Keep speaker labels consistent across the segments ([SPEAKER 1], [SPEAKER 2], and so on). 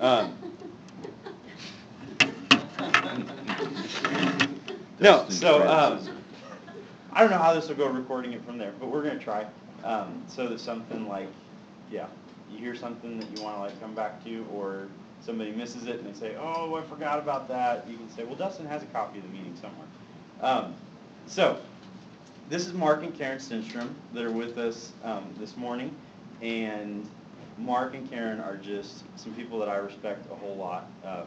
[SPEAKER 1] Um, No, so, um, I don't know how this will go recording it from there, but we're gonna try. Um, so that something like, yeah, you hear something that you wanna like come back to, or somebody misses it and they say, oh, I forgot about that, you can say, well, Dustin has a copy of the meeting somewhere. Um, so, this is Mark and Karen Stenstrom that are with us, um, this morning, and Mark and Karen are just some people that I respect a whole lot. Uh,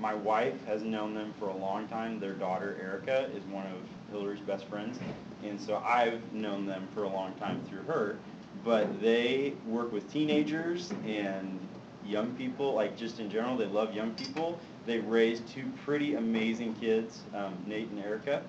[SPEAKER 1] my wife has known them for a long time. Their daughter Erica is one of Hillary's best friends, and so I've known them for a long time through her. But they work with teenagers and young people, like just in general, they love young people. They've raised two pretty amazing kids, um, Nate and Erica,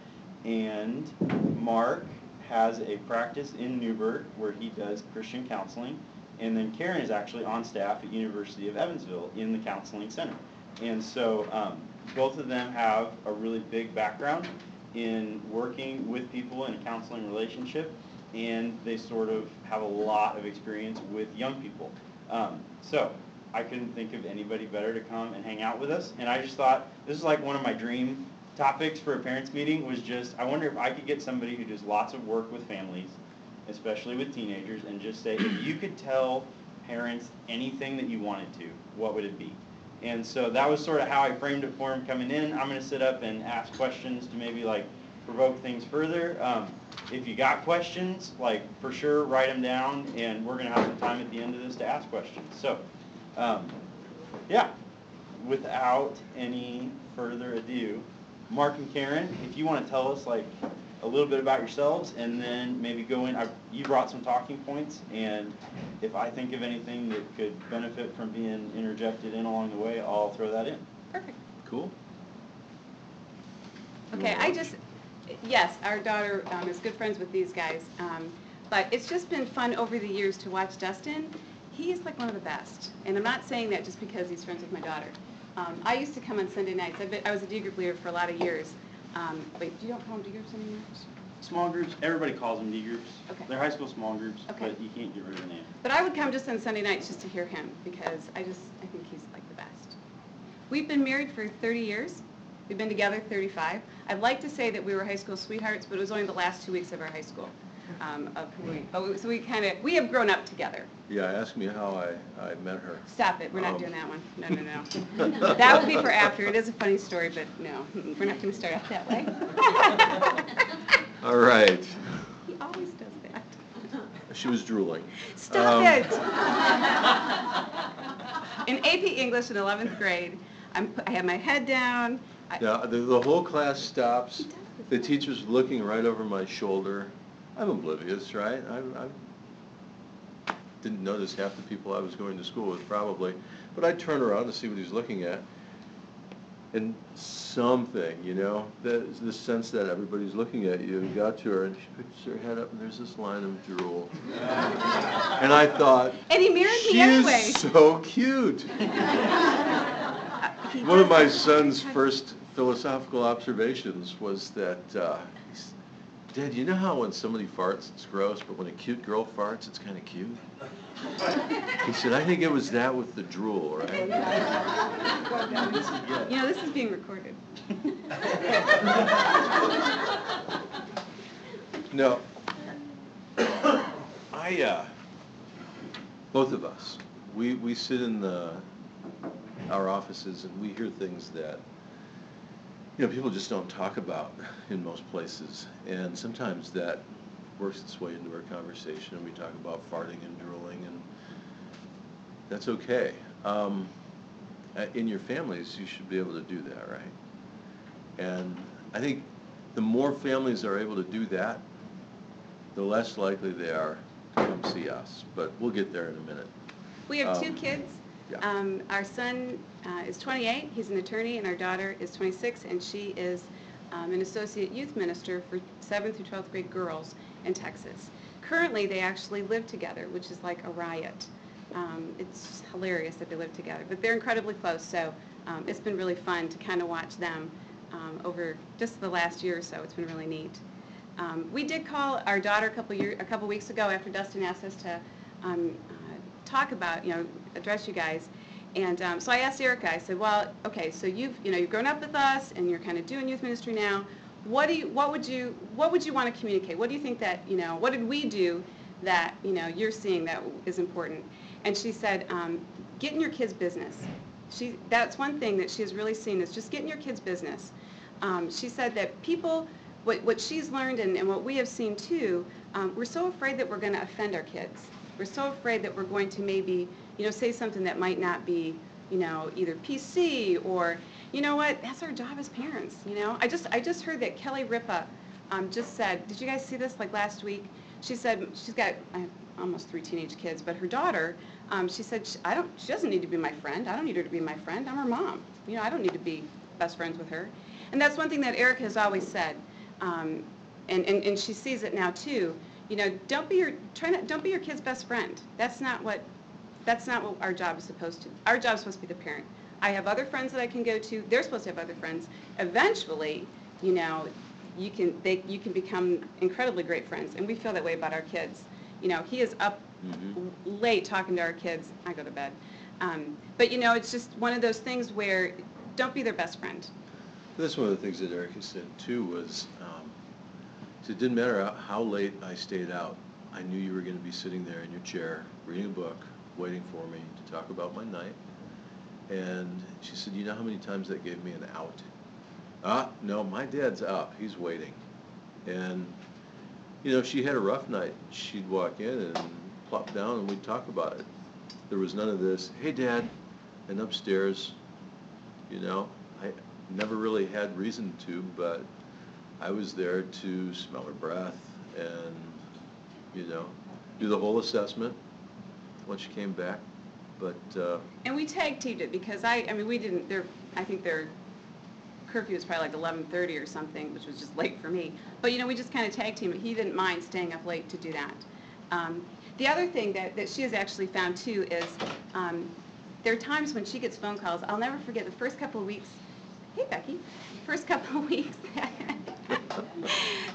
[SPEAKER 1] and Mark has a practice in Newburgh where he does Christian counseling, and then Karen is actually on staff at University of Evansville in the counseling center. And so um, both of them have a really big background in working with people in a counseling relationship, and they sort of have a lot of experience with young people. Um, so I couldn't think of anybody better to come and hang out with us, and I just thought this is like one of my dream topics for a parents meeting was just I wonder if I could get somebody who does lots of work with families, especially with teenagers, and just say if you could tell parents anything that you wanted to, what would it be? And so that was sort of how I framed it for him coming in. I'm gonna sit up and ask questions to maybe like provoke things further. Um, if you got questions, like for sure, write them down, and we're gonna have some time at the end of this to ask questions. So, um, yeah, without any further ado, Mark and Karen, if you wanna tell us like a little bit about yourselves, and then maybe go in, I, you brought some talking points, and if I think of anything that could benefit from being interjected in along the way, I'll throw that in.
[SPEAKER 2] Perfect.
[SPEAKER 1] Cool?
[SPEAKER 2] Okay, I just, yes, our daughter um, is good friends with these guys, um, but it's just been fun over the years to watch Dustin. He's like one of the best, and I'm not saying that just because he's friends with my daughter. Um, I used to come on Sunday nights. I've been, I was a D group leader for a lot of years. Um, Wait, do you don't call them D groups anymore?
[SPEAKER 1] Small groups, everybody calls them D groups.
[SPEAKER 2] Okay.
[SPEAKER 1] They're high school small groups,
[SPEAKER 2] Okay.
[SPEAKER 1] but you can't get rid of the name.
[SPEAKER 2] But I would come just on Sunday nights just to hear him, because I just, I think he's like the best. We've been married for 30 years. We've been together 35. I'd like to say that we were high school sweethearts, but it was only the last two weeks of our high school. um, of who we- But we, so we kind of, we have grown up together.
[SPEAKER 3] Yeah, ask me how I, I met her.
[SPEAKER 2] Stop it, we're not
[SPEAKER 3] Um.
[SPEAKER 2] doing that one. No, no, no. That will be for after. It is a funny story, but no, we're not going to start out that way.
[SPEAKER 3] All right,
[SPEAKER 2] He always does that.
[SPEAKER 3] she was drooling.
[SPEAKER 2] Stop
[SPEAKER 3] Um,
[SPEAKER 2] it! In AP English in 11th grade, I'm, I have my head down. I-
[SPEAKER 3] Yeah, the, the whole class stops,
[SPEAKER 2] He does this.
[SPEAKER 3] the teacher's looking right over my shoulder. I'm oblivious, right? I, I didn't notice half the people I was going to school with probably, but I'd turn around to see what he's looking at. And something, you know, the, the sense that everybody's looking at you, got to her and she puts her head up and there's this line of drool. And I thought,
[SPEAKER 2] And he married me anyway.
[SPEAKER 3] so cute. One of my son's first philosophical observations was that, uh, Dad, you know how when somebody farts, it's gross, but when a cute girl farts, it's kind of cute? He said, I think it was that with the drool, right?
[SPEAKER 2] You know, this is being recorded.
[SPEAKER 3] No. I, uh, both of us, we, we sit in the, our offices and we hear things that, you know, people just don't talk about in most places. And sometimes that works its way into our conversation and we talk about farting and drooling and that's okay. Um, uh, in your families, you should be able to do that, right? And I think the more families are able to do that, the less likely they are to come see us. But we'll get there in a minute.
[SPEAKER 2] We have two
[SPEAKER 3] Um,
[SPEAKER 2] kids.
[SPEAKER 3] yeah.
[SPEAKER 2] Um, Our son uh, is 28, he's an attorney, and our daughter is 26, and she is um, an associate youth minister for 7th through 12th grade girls in Texas. Currently, they actually live together, which is like a riot. Um, It's hilarious that they live together, but they're incredibly close, so um, it's been really fun to kind of watch them um, over just the last year or so. It's been really neat. Um, We did call our daughter a couple year, a couple weeks ago after Dustin asked us to um, uh, talk about, you know, address you guys. And um, so I asked Erica, I said, well, okay, so you've, you know, you've grown up with us and you're kind of doing youth ministry now. What do you, what would you, what would you want to communicate? What do you think that, you know, what did we do that, you know, you're seeing that is important? And she said, um, get in your kids' business. She, that's one thing that she has really seen is just get in your kids' business. Um, she said that people, what, what she's learned and, and what we have seen too, um, we're so afraid that we're going to offend our kids. We're so afraid that we're going to maybe, you know, say something that might not be, you know, either PC or, you know what, that's our job as parents, you know? I just, I just heard that Kelly Ripa um, just said, did you guys see this like last week? She said, she's got almost three teenage kids, but her daughter, um, she said, "Sh- I don't, she doesn't need to be my friend. I don't need her to be my friend. I'm her mom. You know, I don't need to be best friends with her. And that's one thing that Erica has always said. Um, and, and, and she sees it now too. You know, don't be your, try not, don't be your kid's best friend. That's not what, that's not what our job is supposed to. Our job is supposed to be the parent. I have other friends that I can go to. They're supposed to have other friends. Eventually, you know, you can they you can become incredibly great friends, and we feel that way about our kids. You know, he is up
[SPEAKER 3] Mhm.
[SPEAKER 2] late talking to our kids. I go to bed. Um, but you know, it's just one of those things where don't be their best friend.
[SPEAKER 3] That's one of the things that Erica said too, was, um, so it didn't matter how- how late I stayed out. I knew you were gonna be sitting there in your chair, reading a book, waiting for me to talk about my night. And she said, you know how many times that gave me an out? Ah, no, my dad's up, he's waiting. And, you know, she had a rough night, she'd walk in and plop down and we'd talk about it. There was none of this, hey, Dad, and upstairs, you know, I never really had reason to, but I was there to smell her breath and, you know, do the whole assessment when she came back. But, uh,
[SPEAKER 2] And we tag teamed it because I, I mean, we didn't, their, I think their curfew was probably like eleven thirty or something, which was just late for me. But, you know, we just kind of tag teamed it. He didn't mind staying up late to do that. Um, the other thing that, that she has actually found too is, um, there are times when she gets phone calls, I'll never forget the first couple of weeks, hey Becky, first couple of weeks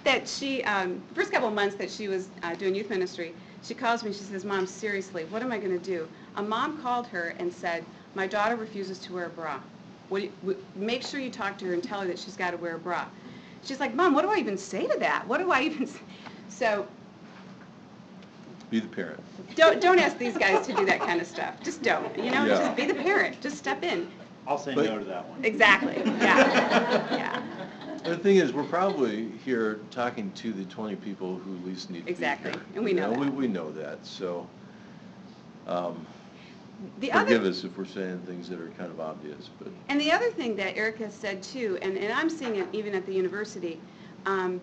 [SPEAKER 2] that she, um, first couple of months that she was uh, doing youth ministry, she calls me, she says, Mom, seriously, what am I going to do? A mom called her and said, my daughter refuses to wear a bra. What do you, make sure you talk to her and tell her that she's got to wear a bra. She's like, Mom, what do I even say to that? What do I even say? So
[SPEAKER 3] be the parent.
[SPEAKER 2] don't, don't ask these guys to do that kind of stuff. Just don't, you know,
[SPEAKER 3] Yeah.
[SPEAKER 2] just be the parent. Just step in.
[SPEAKER 1] I'll say
[SPEAKER 3] But-
[SPEAKER 1] no to that one.
[SPEAKER 2] Exactly, yeah, yeah.
[SPEAKER 3] The thing is, we're probably here talking to the twenty people who least need to be
[SPEAKER 2] Exactly, and we
[SPEAKER 3] You
[SPEAKER 2] know
[SPEAKER 3] We,
[SPEAKER 2] that.
[SPEAKER 3] we know that, so, um,
[SPEAKER 2] The other.
[SPEAKER 3] forgive us if we're saying things that are kind of obvious, but.
[SPEAKER 2] And the other thing that Erica said too, and, and I'm seeing it even at the university, um,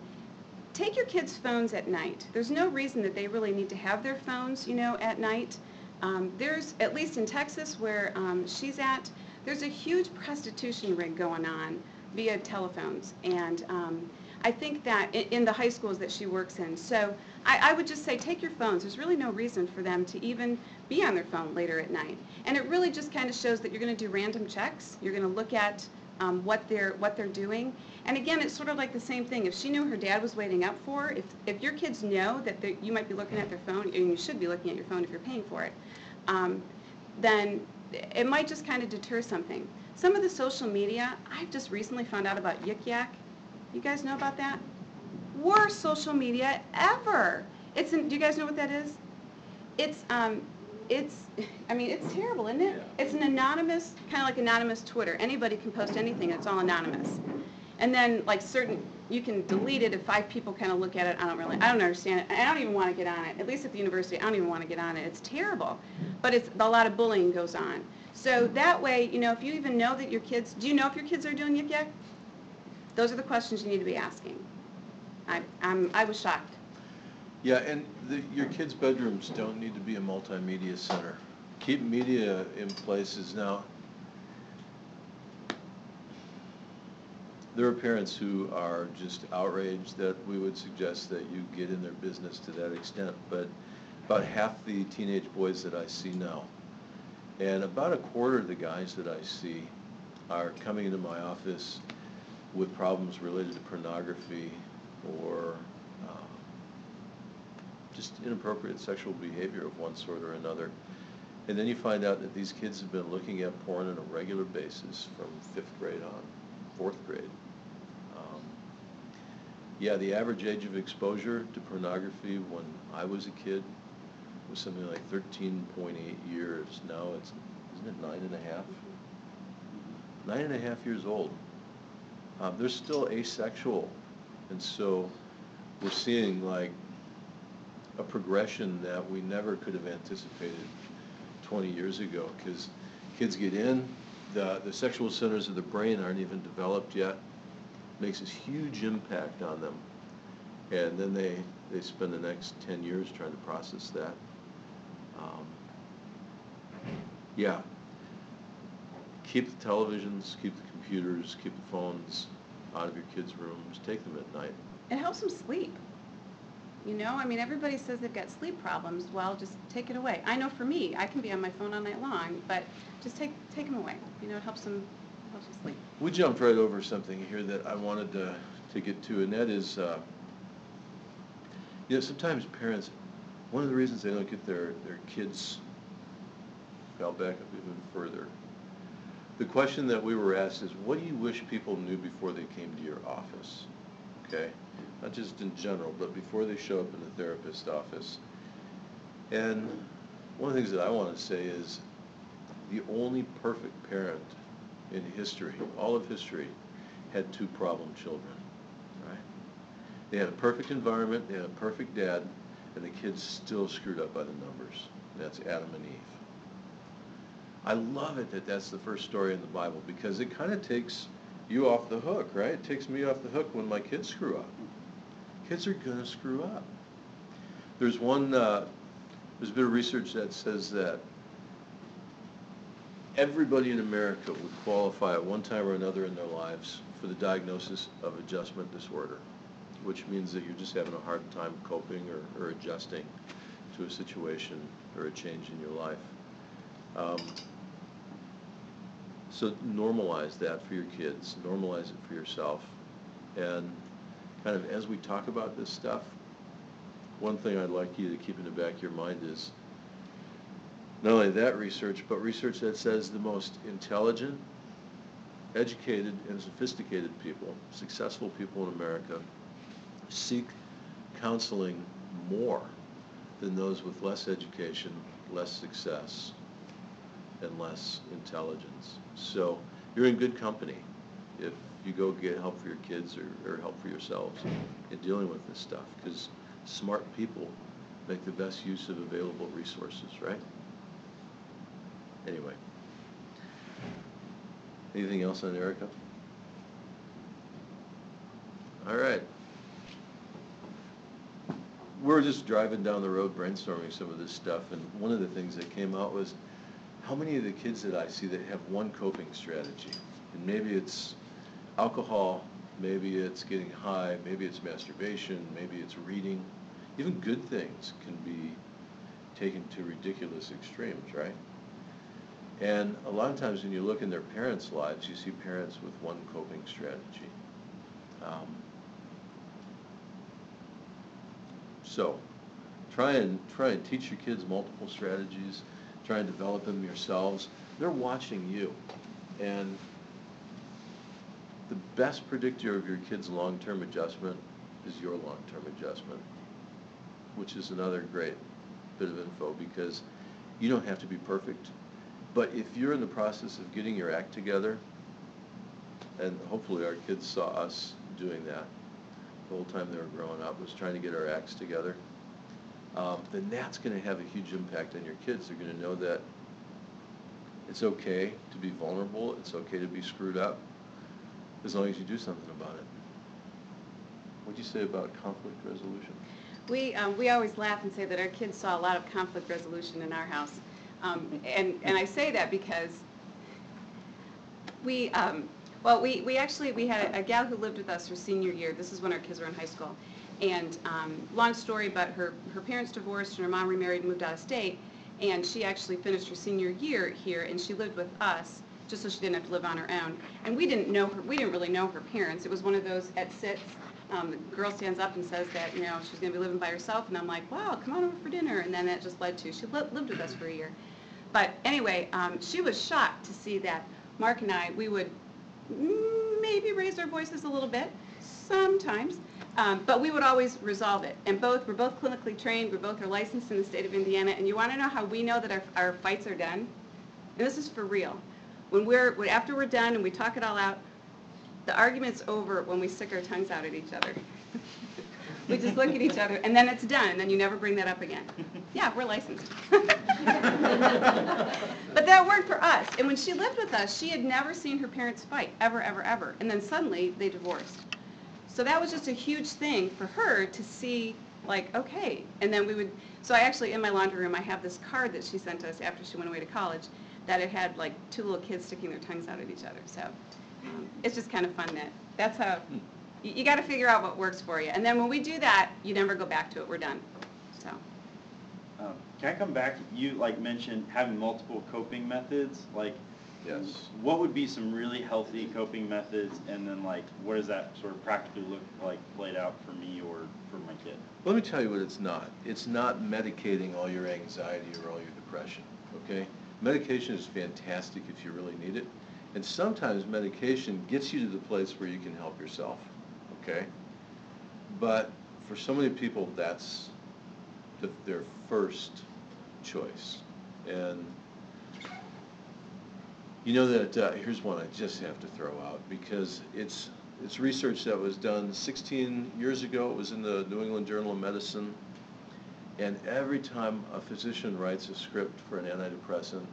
[SPEAKER 2] take your kids' phones at night. There's no reason that they really need to have their phones, you know, at night. Um, there's, at least in Texas where um, she's at, there's a huge prostitution ring going on via telephones. And um, I think that in, in the high schools that she works in. So I, I would just say take your phones. There's really no reason for them to even be on their phone later at night. And it really just kind of shows that you're going to do random checks. You're going to look at um, what they're what they're doing. And again, it's sort of like the same thing. If she knew her dad was waiting up for her, if if your kids know that you might be looking at their phone, and you should be looking at your phone if you're paying for it, um, then it might just kind of deter something. Some of the social media, I've just recently found out about Yik Yak. You guys know about that? Worst social media ever. It's an, do you guys know what that is? It's um, it's I mean it's terrible, isn't it? It's an anonymous, kind of like anonymous Twitter. Anybody can post anything. It's all anonymous. And then like certain, you can delete it if five people kind of look at it. I don't really, I don't understand it. I don't even want to get on it. At least at the university, I don't even want to get on it. It's terrible. But it's a lot of bullying goes on. So that way, you know, if you even know that your kids, do you know if your kids are doing yik yak? Those are the questions you need to be asking. I, I'm, I was shocked.
[SPEAKER 3] Yeah, and the, your kids' bedrooms don't need to be a multimedia center. Keep media in places now. There are parents who are just outraged that we would suggest that you get in their business to that extent, but about half the teenage boys that I see now, and about a quarter of the guys that I see are coming into my office with problems related to pornography or uh, just inappropriate sexual behavior of one sort or another. And then you find out that these kids have been looking at porn on a regular basis from fifth grade on, fourth grade. Um, Yeah, the average age of exposure to pornography when I was a kid was something like thirteen point eight years. Now it's, isn't it nine and a half? Nine and a half years old. Um, they're still asexual, and so we're seeing like a progression that we never could have anticipated 20 years ago, because kids get in, the, the sexual centers of the brain aren't even developed yet, makes this huge impact on them. And then they, they spend the next 10 years trying to process that. Um, Yeah. Keep the televisions, keep the computers, keep the phones out of your kids' rooms, take them at night.
[SPEAKER 2] It helps them sleep. You know, I mean, everybody says they've got sleep problems. Well, just take it away. I know for me, I can be on my phone all night long, but just take take them away. You know, it helps them helps them sleep.
[SPEAKER 3] We jumped right over something here that I wanted to, to get to, and that is, uh, you know, sometimes parents, one of the reasons they don't get their, their kids, I'll back up even further. The question that we were asked is, what do you wish people knew before they came to your office? Okay? Not just in general, but before they show up in the therapist office. And one of the things that I want to say is, the only perfect parent in history, all of history, had two problem children, right? They had a perfect environment, they had a perfect dad, and the kids still screwed up by the numbers. That's Adam and Eve. I love it that that's the first story in the Bible because it kind of takes you off the hook, right? It takes me off the hook when my kids screw up. Kids are gonna screw up. There's one, uh, there's a bit of research that says that everybody in America would qualify at one time or another in their lives for the diagnosis of adjustment disorder, which means that you're just having a hard time coping or, or adjusting to a situation or a change in your life. Um, so normalize that for your kids, normalize it for yourself, and kind of as we talk about this stuff, one thing I'd like you to keep in the back of your mind is not only that research, but research that says the most intelligent, educated, and sophisticated people, successful people in America, seek counseling more than those with less education, less success, and less intelligence. So you're in good company if you go get help for your kids or, or help for yourselves in dealing with this stuff, because smart people make the best use of available resources, right? Anyway. Anything else on Erica? All right. We're just driving down the road brainstorming some of this stuff, and one of the things that came out was, how many of the kids that I see that have one coping strategy? And maybe it's alcohol, maybe it's getting high, maybe it's masturbation, maybe it's reading. Even good things can be taken to ridiculous extremes, right? And a lot of times when you look in their parents' lives, you see parents with one coping strategy. Um, so, try and try and teach your kids multiple strategies. Try and develop them yourselves. They're watching you, and the best predictor of your kid's long-term adjustment is your long-term adjustment, which is another great bit of info because you don't have to be perfect. But if you're in the process of getting your act together, and hopefully our kids saw us doing that the whole time they were growing up, was trying to get our acts together, um, then that's going to have a huge impact on your kids. They're going to know that it's okay to be vulnerable, it's okay to be screwed up, as long as you do something about it. What'd you say about conflict resolution?
[SPEAKER 2] We, um, we always laugh and say that our kids saw a lot of conflict resolution in our house. Um, and, and I say that because we, um, well, we, we actually, we had a, a gal who lived with us her senior year. This is when our kids were in high school. And, um, long story, but her, her parents divorced and her mom remarried and moved out of state. And she actually finished her senior year here and she lived with us just so she didn't have to live on her own. And we didn't know her, we didn't really know her parents. It was one of those at sits, um, the girl stands up and says that, you know, she's gonna be living by herself, and I'm like, wow, come on over for dinner, and then that just led to, she li- lived with us for a year. But anyway, um, she was shocked to see that Mark and I, we would maybe raise our voices a little bit, sometimes, um, but we would always resolve it. And both, we're both clinically trained, we're both are licensed in the state of Indiana, and you want to know how we know that our, our fights are done? And this is for real. When we're, after we're done and we talk it all out, the argument's over when we stick our tongues out at each other. We just look at each other, and then it's done, and you never bring that up again. Yeah, we're licensed. But that worked for us, and when she lived with us, she had never seen her parents fight, ever, ever, ever, and then suddenly, they divorced. So that was just a huge thing for her to see, like, okay, and then we would, so I actually, in my laundry room, I have this card that she sent us after she went away to college, that it had like two little kids sticking their tongues out at each other, so, um, it's just kind of fun that, that's how, you, you gotta figure out what works for you, and then when we do that, you never go back to it, we're done,
[SPEAKER 1] Can I come back, you like mentioned having multiple coping methods, like.
[SPEAKER 3] Yes.
[SPEAKER 1] What would be some really healthy coping methods, and then like, what does that sort of practically look like laid out for me or for my kid?
[SPEAKER 3] Let me tell you what it's not. It's not medicating all your anxiety or all your depression, okay? Medication is fantastic if you really need it, and sometimes medication gets you to the place where you can help yourself, okay? But for so many people, that's the- their first choice. And you know that, uh, here's one I just have to throw out, because it's, it's research that was done 16 years ago, it was in the New England Journal of Medicine, and every time a physician writes a script for an antidepressant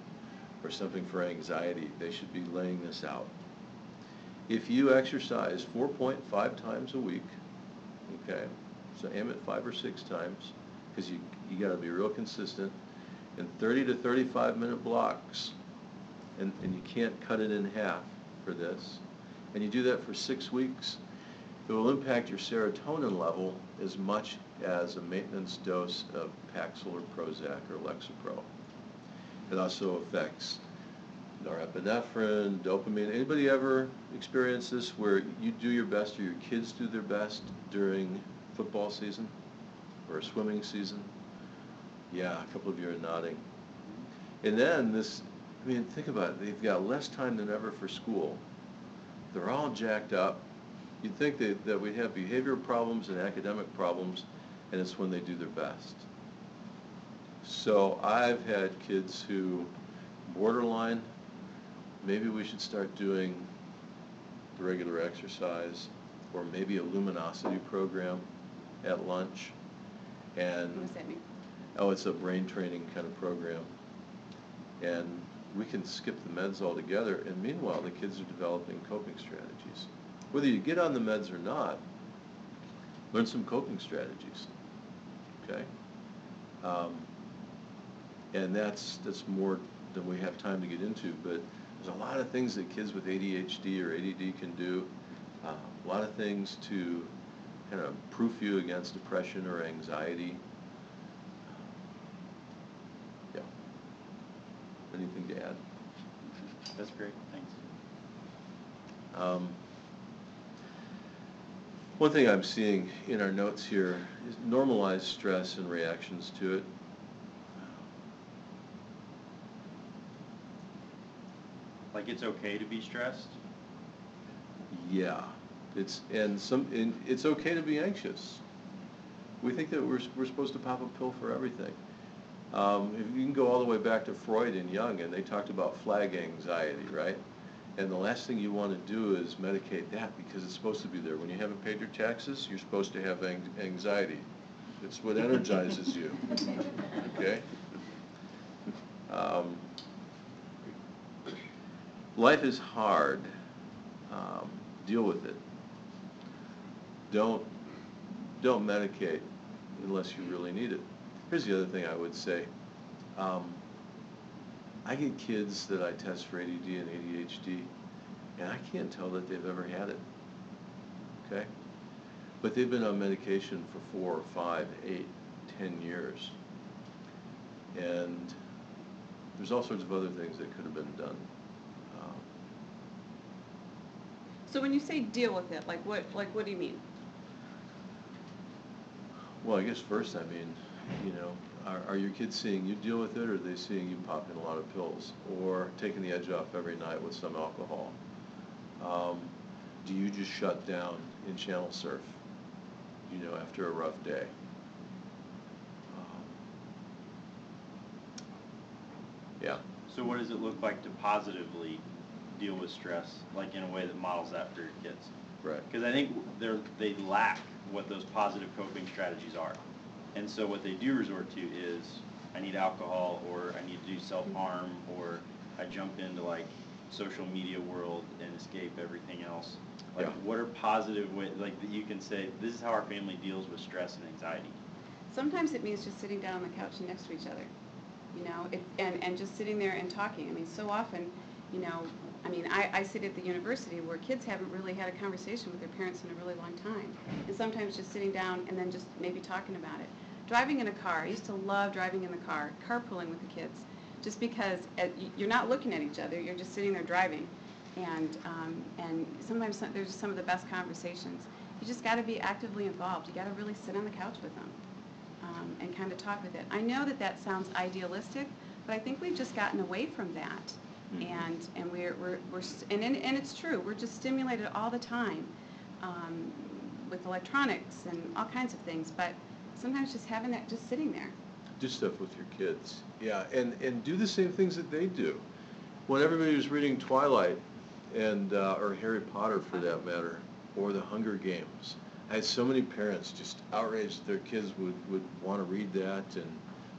[SPEAKER 3] or something for anxiety, they should be laying this out. If you exercise 4.5 times a week, okay, so aim at five or six times, because you, you gotta be real consistent, in 30 to 35 minute blocks, and, and you can't cut it in half for this, and you do that for six weeks, it will impact your serotonin level as much as a maintenance dose of Paxil or Prozac or Lexapro. It also affects norepinephrine, dopamine. Anybody ever experience this where you do your best or your kids do their best during football season or swimming season? Yeah, a couple of you are nodding. And then this, I mean, think about it, they've got less time than ever for school. They're all jacked up. You'd think that, that we'd have behavioral problems and academic problems, and it's when they do their best. So I've had kids who borderline, maybe we should start doing the regular exercise, or maybe a luminosity program at lunch. And
[SPEAKER 2] What does that mean?
[SPEAKER 3] Oh, it's a brain training kind of program. And we can skip the meds altogether, and meanwhile, the kids are developing coping strategies. Whether you get on the meds or not, learn some coping strategies, okay? Um, And that's, that's more than we have time to get into, but there's a lot of things that kids with ADHD or ADD can do. Uh, A lot of things to kind of proof you against depression or anxiety. Anything to add?
[SPEAKER 1] That's great, thanks.
[SPEAKER 3] Um, One thing I'm seeing in our notes here is normalized stress and reactions to it.
[SPEAKER 1] Like, it's okay to be stressed?
[SPEAKER 3] Yeah, it's, and some, and it's okay to be anxious. We think that we're, we're supposed to pop a pill for everything. Um, you can go all the way back to Freud and Jung, and they talked about flag anxiety, right? And the last thing you want to do is medicate that because it's supposed to be there. When you haven't paid your taxes, you're supposed to have anxiety. It's what energizes you, okay? Um, Life is hard. Um, deal with it. Don't, don't medicate unless you really need it. Here's the other thing I would say. Um, I get kids that I test for ADD and ADHD, and I can't tell that they've ever had it. Okay? But they've been on medication for four or five, eight, ten years. And there's all sorts of other things that could have been done. Um,
[SPEAKER 2] So when you say deal with it, like what, like what do you mean?
[SPEAKER 3] Well, I guess first, I mean, you know, Are, are your kids seeing you deal with it, or are they seeing you popping a lot of pills, or taking the edge off every night with some alcohol? Um, do you just shut down in channel surf, you know, after a rough day? Um, Yeah,
[SPEAKER 1] So what does it look like to positively deal with stress, like in a way that models that for your kids?
[SPEAKER 3] right.
[SPEAKER 1] Because I think they're, they lack what those positive coping strategies are. And so what they do resort to is, I need alcohol, or I need to do self-harm, or I jump into like social media world and escape everything else. Like,
[SPEAKER 3] Yeah.
[SPEAKER 1] what are positive ways, like, that you can say, this is how our family deals with stress and anxiety?
[SPEAKER 2] Sometimes it means just sitting down on the couch next to each other, you know, it, and, and just sitting there and talking. I mean, so often, you know, I mean, I, I sit at the university where kids haven't really had a conversation with their parents in a really long time. And sometimes just sitting down and then just maybe talking about it. Driving in a car, I used to love driving in the car, carpooling with the kids, just because uh, y- you're not looking at each other, you're just sitting there driving. And, um, and sometimes some- there's some of the best conversations. You just gotta be actively involved. You gotta really sit on the couch with them um, and kind of talk with it. I know that that sounds idealistic, but I think we've just gotten away from that.
[SPEAKER 3] Mhm.
[SPEAKER 2] And, and we're, we're, we're, s- and, and and it's true, we're just stimulated all the time um, with electronics and all kinds of things, but sometimes just having that, just sitting there.
[SPEAKER 3] do stuff with your kids. Yeah, and, and do the same things that they do. When everybody was reading Twilight and, uh, or Harry Potter for that matter, or the Hunger Games, I had so many parents just outraged that their kids would, would want to read that and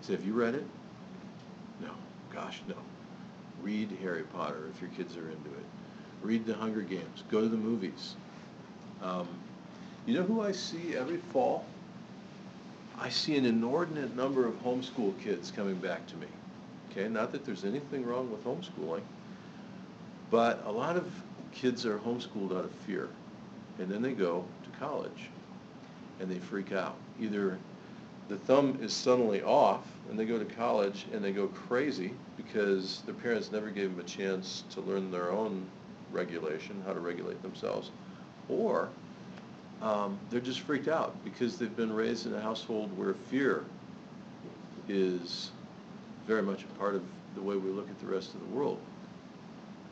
[SPEAKER 3] say, have you read it? No, gosh, no. Read Harry Potter if your kids are into it. Read the Hunger Games. Go to the movies. Um, you know who I see every fall? I see an inordinate number of homeschool kids coming back to me. Okay, not that there's anything wrong with homeschooling, but a lot of kids are homeschooled out of fear. And then they go to college and they freak out. Either the thumb is suddenly off and they go to college and they go crazy because their parents never gave them a chance to learn their own regulation, how to regulate themselves. Or um, they're just freaked out because they've been raised in a household where fear is very much a part of the way we look at the rest of the world.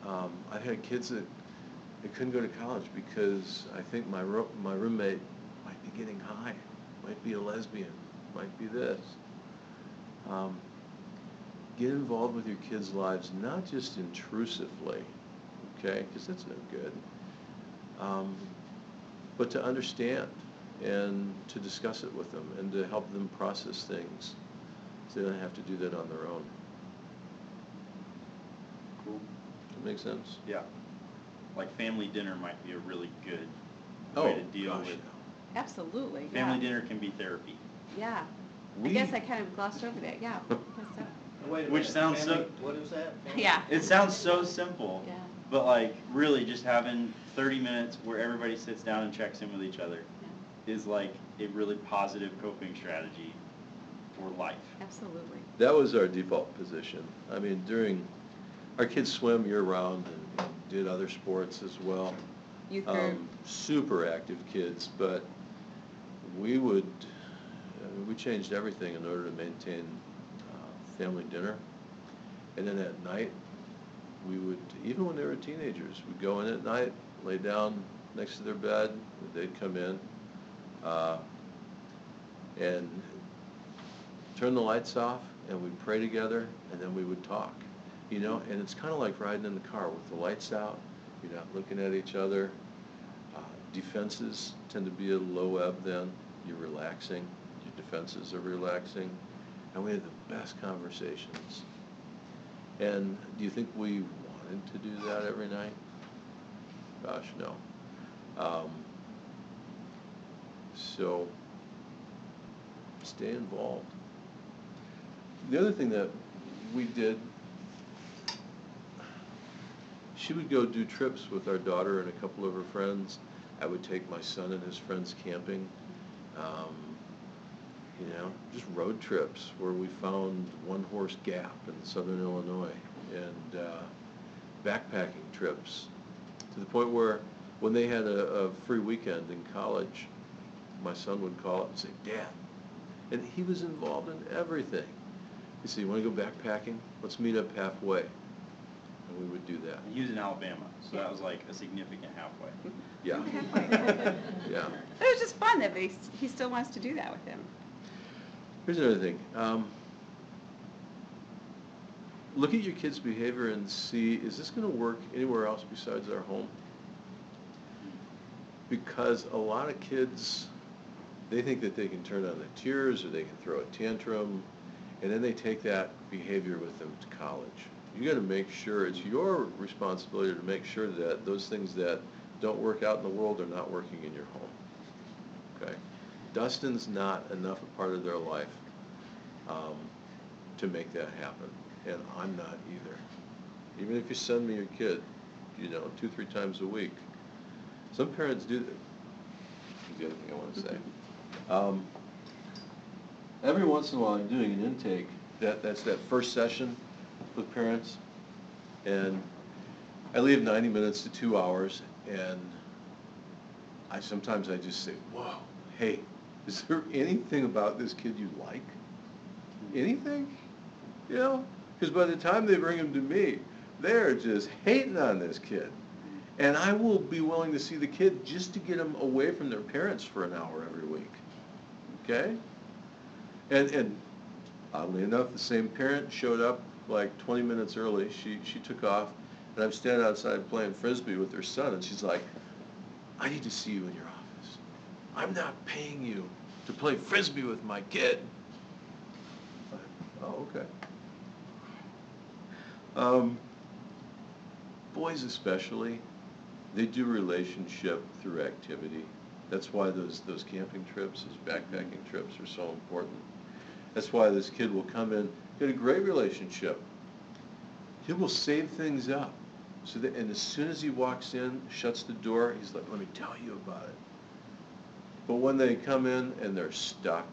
[SPEAKER 3] Um, I've had kids that couldn't go to college because I think my ro- my roommate might be getting high, might be a lesbian, might be this. Um, get involved with your kids' lives, not just intrusively, okay, because that's no good. Um, but to understand and to discuss it with them and to help them process things so they don't have to do that on their own.
[SPEAKER 1] Cool.
[SPEAKER 3] That make sense?
[SPEAKER 1] Yeah. Like family dinner might be a really good
[SPEAKER 3] Oh,
[SPEAKER 1] way to deal
[SPEAKER 3] gosh,
[SPEAKER 1] with.
[SPEAKER 3] yeah.
[SPEAKER 2] Absolutely, yeah.
[SPEAKER 1] Family dinner can be therapy.
[SPEAKER 2] Yeah. I
[SPEAKER 3] We-
[SPEAKER 2] guess I kind of glossed over that, yeah. Guess so.
[SPEAKER 4] Wait a
[SPEAKER 1] Which
[SPEAKER 4] minute,
[SPEAKER 1] sounds so-
[SPEAKER 4] family- What is that? Family-
[SPEAKER 2] Yeah.
[SPEAKER 1] It sounds so simple.
[SPEAKER 2] Yeah.
[SPEAKER 1] But like really just having 30 minutes where everybody sits down and checks in with each other
[SPEAKER 2] Yeah.
[SPEAKER 1] is like a really positive coping strategy for life.
[SPEAKER 2] Absolutely.
[SPEAKER 3] That was our default position. I mean, during, our kids swim year-round and did other sports as well.
[SPEAKER 2] Youth group.
[SPEAKER 3] Um, Super active kids, but we would, I mean, we changed everything in order to maintain uh, family dinner. And then at night, we would, even when they were teenagers, we'd go in at night, lay down next to their bed, they'd come in, uh, and turn the lights off, and we'd pray together, and then we would talk. You know, and it's kind of like riding in the car with the lights out, you're not looking at each other. Uh, Defenses tend to be a low ebb then, you're relaxing, defenses are relaxing, and we had the best conversations. And do you think we wanted to do that every night? Gosh, no. Um, So, stay involved. The other thing that we did, she would go do trips with our daughter and a couple of her friends. I would take my son and his friends camping. Um, you know, just road trips where we found One Horse Gap in southern Illinois and uh, backpacking trips to the point where when they had a, a free weekend in college, my son would call up and say, Dad, And he was involved in everything. He said, you wanna go backpacking? Let's meet up halfway. And we would do that.
[SPEAKER 1] He was in Alabama, so that was like a significant halfway.
[SPEAKER 3] Yeah. Yeah.
[SPEAKER 2] It was just fun that he, he still wants to do that with him.
[SPEAKER 3] Here's another thing. Um, look at your kid's behavior and see, is this gonna work anywhere else besides our home? Because a lot of kids, they think that they can turn on the tears or they can throw a tantrum, and then they take that behavior with them to college. You gotta make sure, it's your responsibility to make sure that those things that don't work out in the world are not working in your home. Okay? Dustin's not enough a part of their life um, to make that happen, and I'm not either. Even if you send me your kid, you know, two, three times a week. Some parents do that. The other thing I want to say. Um, Every once in a while, I'm doing an intake, that, that's that first session with parents, and I leave ninety minutes to two hours, and I, sometimes I just say, whoa, hey, is there anything about this kid you like? Anything? You know? Because by the time they bring him to me, they're just hating on this kid. And I will be willing to see the kid just to get them away from their parents for an hour every week. Okay? And, and oddly enough, the same parent showed up like twenty minutes early. She, she took off, and I'm standing outside playing frisbee with her son, and she's like, I need to see you in your office. I'm not paying you to play frisbee with my kid. Oh, okay. Um, boys especially, they do relationship through activity. That's why those, those camping trips, those backpacking trips are so important. That's why this kid will come in, get a great relationship. He will save things up. So that, and as soon as he walks in, shuts the door, he's like, let me tell you about it. But when they come in and they're stuck,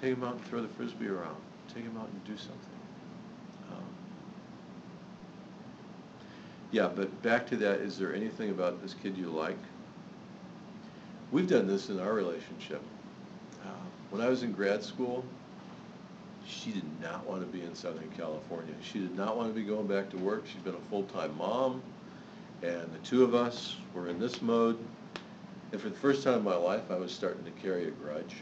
[SPEAKER 3] take them out and throw the frisbee around. Take them out and do something. Um, yeah, but back to that, is there anything about this kid you like? We've done this in our relationship. Uh, When I was in grad school, she did not want to be in Southern California. She did not want to be going back to work. She's been a full-time mom, and the two of us were in this mode. And for the first time in my life, I was starting to carry a grudge.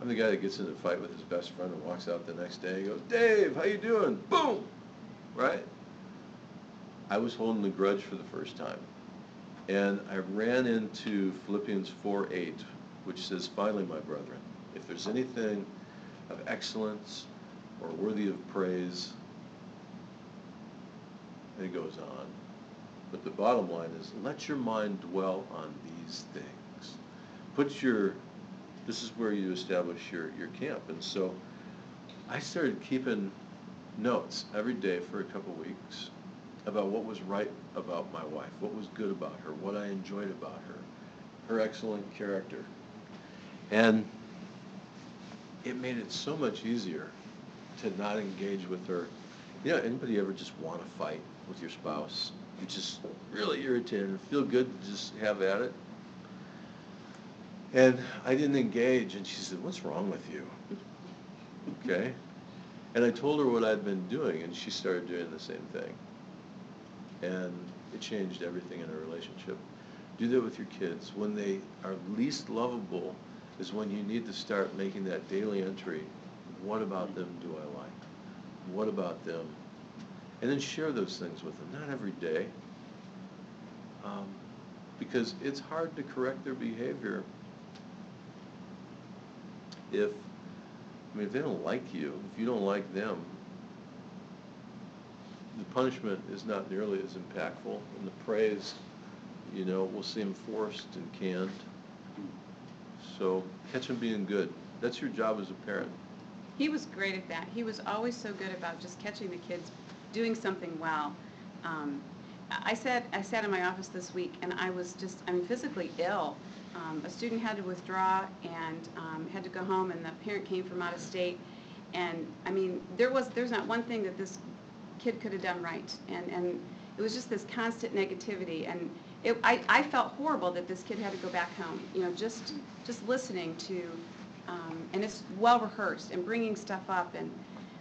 [SPEAKER 3] I'm the guy that gets in a fight with his best friend and walks out the next day and goes, Dave, how you doing? Boom! Right? I was holding the grudge for the first time. And I ran into Philippians 4, 8, which says, Finally, my brethren, if there's anything of excellence or worthy of praise, and it goes on. But the bottom line is, let your mind dwell on these things. Put your, this is where you establish your, your camp. And so I started keeping notes every day for a couple weeks about what was right about my wife, what was good about her, what I enjoyed about her, her excellent character. And it made it so much easier to not engage with her. You know, anybody ever just want to fight with your spouse? You're just really irritated feel good to just have at it. And I didn't engage, and she said, what's wrong with you? Okay? And I told her what I'd been doing, and she started doing the same thing. And it changed everything in our relationship. Do that with your kids. When they are least lovable is when you need to start making that daily entry. What about them do I like? What about them? And then share those things with them, not every day. Um, because it's hard to correct their behavior if, I mean, if they don't like you, if you don't like them, the punishment is not nearly as impactful, and the praise, you know, will seem forced and canned. So catch them being good. That's your job as a parent.
[SPEAKER 2] He was great at that. He was always so good about just catching the kids doing something well. Um, I sat, I sat in my office this week and I was just, I mean, physically ill. Um, a student had to withdraw and um, had to go home and the parent came from out of state. And, I mean, there was, there's not one thing that this kid could have done right. And, and it was just this constant negativity. And, it, I, I felt horrible that this kid had to go back home, you know, just, just listening to, um, and it's well rehearsed and bringing stuff up and,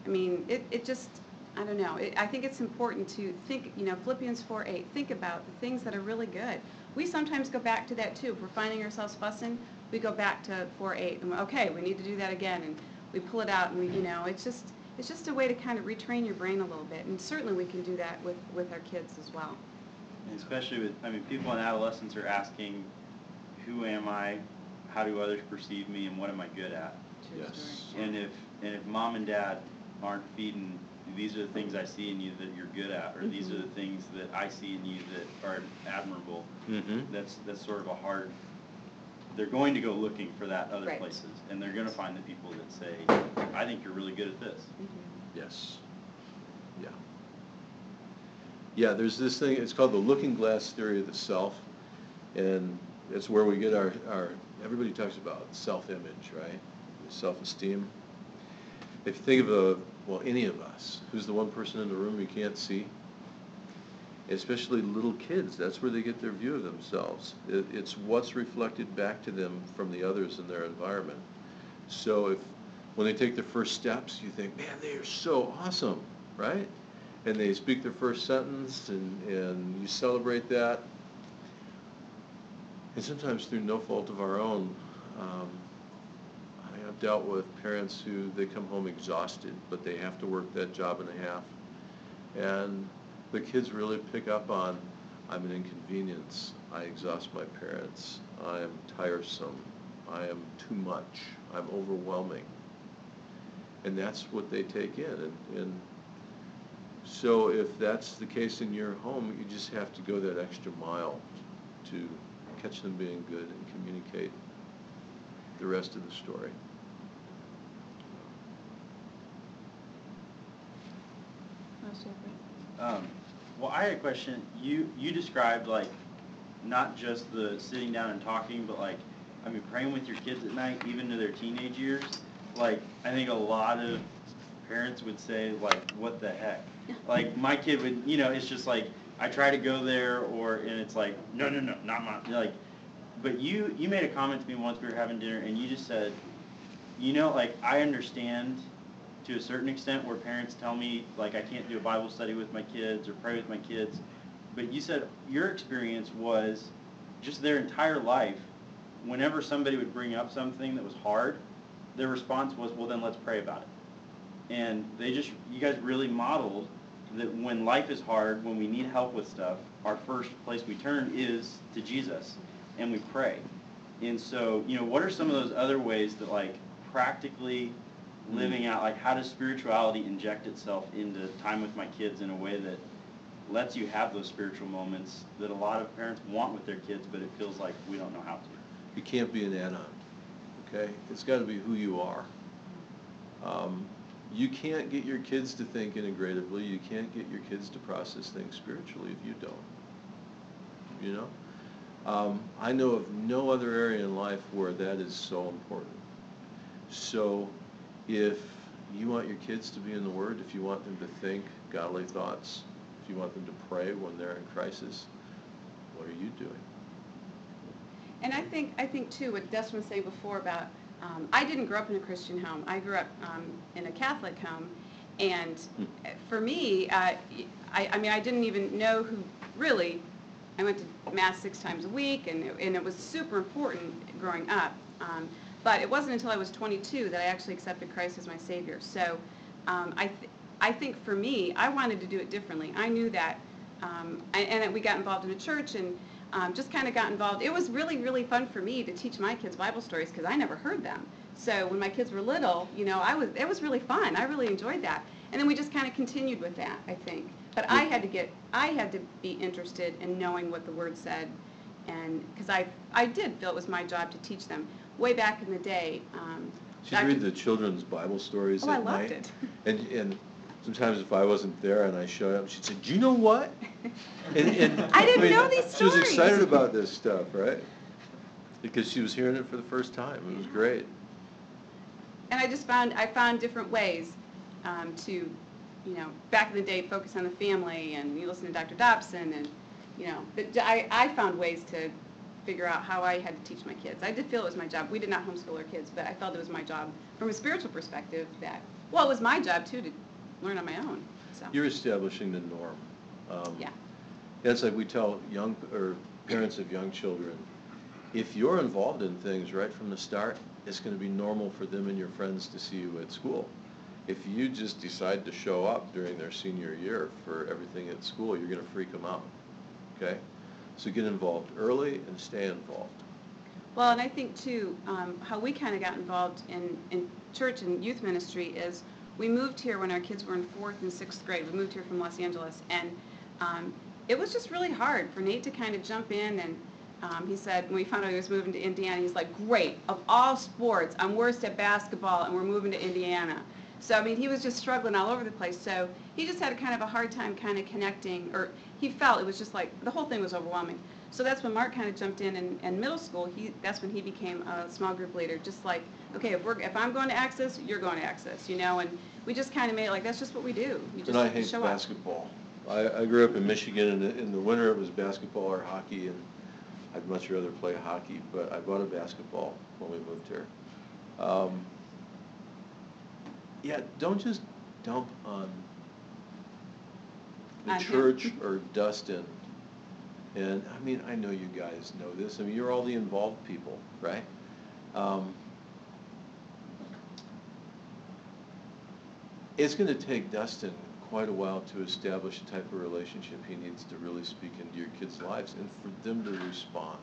[SPEAKER 2] I mean, it, it just, I don't know, it, I think it's important to think, you know, Philippians four eight, think about the things that are really good. We sometimes go back to that too, if we're finding ourselves fussing, we go back to four eight, and, okay, we need to do that again, and we pull it out, and we, you know, it's just, it's just a way to kind of retrain your brain a little bit, and certainly we can do that with, with our kids as well.
[SPEAKER 1] And especially with, I mean, people in adolescence are asking, who am I? How do others perceive me and what am I good at?
[SPEAKER 2] True
[SPEAKER 3] Yes.
[SPEAKER 2] story.
[SPEAKER 1] And if, and if mom and dad aren't feeding, these are the things I see in you that you're good at, or these are the things that I see in you that are admirable,
[SPEAKER 3] Mm-hmm.
[SPEAKER 1] that's, that's sort of a hard, they're going to go looking for that other
[SPEAKER 2] Right.
[SPEAKER 1] places. And they're gonna find the people that say, I think you're really good at this.
[SPEAKER 2] Mhm.
[SPEAKER 3] Yes. Yeah. Yeah, there's this thing, it's called the looking glass theory of the self, and it's where we get our, our, everybody talks about self-image, right? Self-esteem. If you think of a, well, any of us, who's the one person in the room you can't see? Especially little kids, that's where they get their view of themselves. It, it's what's reflected back to them from the others in their environment. So if, when they take their first steps, you think, man, they are so awesome, right? And they speak their first sentence and, and you celebrate that. And sometimes through no fault of our own, um, I have dealt with parents who, they come home exhausted, but they have to work that job and a half. And the kids really pick up on, I'm an inconvenience, I exhaust my parents, I am tiresome, I am too much, I'm overwhelming. And that's what they take in, and, and so if that's the case in your home, you just have to go that extra mile to catch them being good and communicate the rest of the story.
[SPEAKER 1] Um, well, I had a question. You, you described like, not just the sitting down and talking, but like, I mean, praying with your kids at night, even to their teenage years. Like, I think a lot of parents would say like, what the heck? Like, my kid would, you know, it's just like, I try to go there or, and it's like, no, no, no, not my, like, but you, you made a comment to me once we were having dinner and you just said, you know, like, I understand to a certain extent where parents tell me, like, I can't do a Bible study with my kids or pray with my kids. But you said your experience was just their entire life, whenever somebody would bring up something that was hard, their response was, well, then let's pray about it. And they just, you guys really modeled that when life is hard, when we need help with stuff, our first place we turn is to Jesus and we pray. And so, you know, what are some of those other ways that like practically living out, like how does spirituality inject itself into time with my kids in a way that lets you have those spiritual moments that a lot of parents want with their kids, but it feels like we don't know how to.
[SPEAKER 3] It can't be an add-on, okay? It's gotta be who you are. Um, you can't get your kids to think integratively, you can't get your kids to process things spiritually if you don't. You know? Um, I know of no other area in life where that is so important. So, if you want your kids to be in the Word, if you want them to think godly thoughts, if you want them to pray when they're in crisis, what are you doing?
[SPEAKER 2] And I think, I think too, what Desmond was saying before about, um, I didn't grow up in a Christian home. I grew up um, in a Catholic home. And
[SPEAKER 3] Hmm.
[SPEAKER 2] for me, uh, I, I mean, I didn't even know who, really, I went to Mass six times a week, and, it- and it was super important growing up. Um, But it wasn't until I was 22 that I actually accepted Christ as my Savior. So um, I, th- I think for me, I wanted to do it differently. I knew that, um, and, and we got involved in a church and um, just kind of got involved. It was really, really fun for me to teach my kids Bible stories because I never heard them. So when my kids were little, you know, I was, it was really fun. I really enjoyed that. And then we just kind of continued with that, I think. But I had to get, I had to be interested in knowing what the Word said. And, because I, I did feel it was my job to teach them. Way back in the day, um,
[SPEAKER 3] She'd read the children's Bible stories
[SPEAKER 2] Oh, I
[SPEAKER 3] at
[SPEAKER 2] loved
[SPEAKER 3] night.
[SPEAKER 2] it.
[SPEAKER 3] And, and sometimes if I wasn't there and I showed up, she'd say, do you know what? And, and.
[SPEAKER 2] I didn't
[SPEAKER 3] mean,
[SPEAKER 2] know these stories.
[SPEAKER 3] She was
[SPEAKER 2] stories.
[SPEAKER 3] excited about this stuff, right? Because she was hearing it for the first time. It was great.
[SPEAKER 2] And I just found, I found different ways um, to, you know, back in the day, focus on the family, and you listen to Dr. Dobson, and, you know, that I, I found ways to figure out how I had to teach my kids. I did feel it was my job. We did not homeschool our kids, but I felt it was my job from a spiritual perspective that, well, it was my job too to learn on my own, so.
[SPEAKER 3] You're establishing the norm. Um,
[SPEAKER 2] Yeah.
[SPEAKER 3] That's like we tell young, or parents of young children, if you're involved in things right from the start, it's gonna be normal for them and your friends to see you at school. If you just decide to show up during their senior year for everything at school, you're gonna freak them out, okay? So get involved early and stay involved.
[SPEAKER 2] Well, and I think too, um, how we kind of got involved in, in church and youth ministry is, we moved here when our kids were in fourth and sixth grade. We moved here from Los Angeles, and um, it was just really hard for Nate to kind of jump in, and um, he said, when we found out he was moving to Indiana, he's like, great, of all sports, I'm worst at basketball, and we're moving to Indiana. So, I mean, he was just struggling all over the place, so he just had kind of a hard time kind of connecting, or he felt it was just like, the whole thing was overwhelming. So that's when Mark kind of jumped in, and, in middle school, he, that's when he became a small group leader, just like, okay, if we're, if I'm going to Access, you're going to Access, you know, and we just kind of made it like, that's just what we do. You
[SPEAKER 3] And I
[SPEAKER 2] just
[SPEAKER 3] hate
[SPEAKER 2] show up.
[SPEAKER 3] basketball. I, I grew up in Michigan, and in the winter it was basketball or hockey, and I'd much rather play hockey, but I bought a basketball when we moved here. Um, Yeah, don't just dump on the
[SPEAKER 2] On him.
[SPEAKER 3] church or Dustin. And, I mean, I know you guys know this, I mean, you're all the involved people, right? Um, It's gonna take Dustin quite a while to establish the type of relationship he needs to really speak into your kids' lives and for them to respond.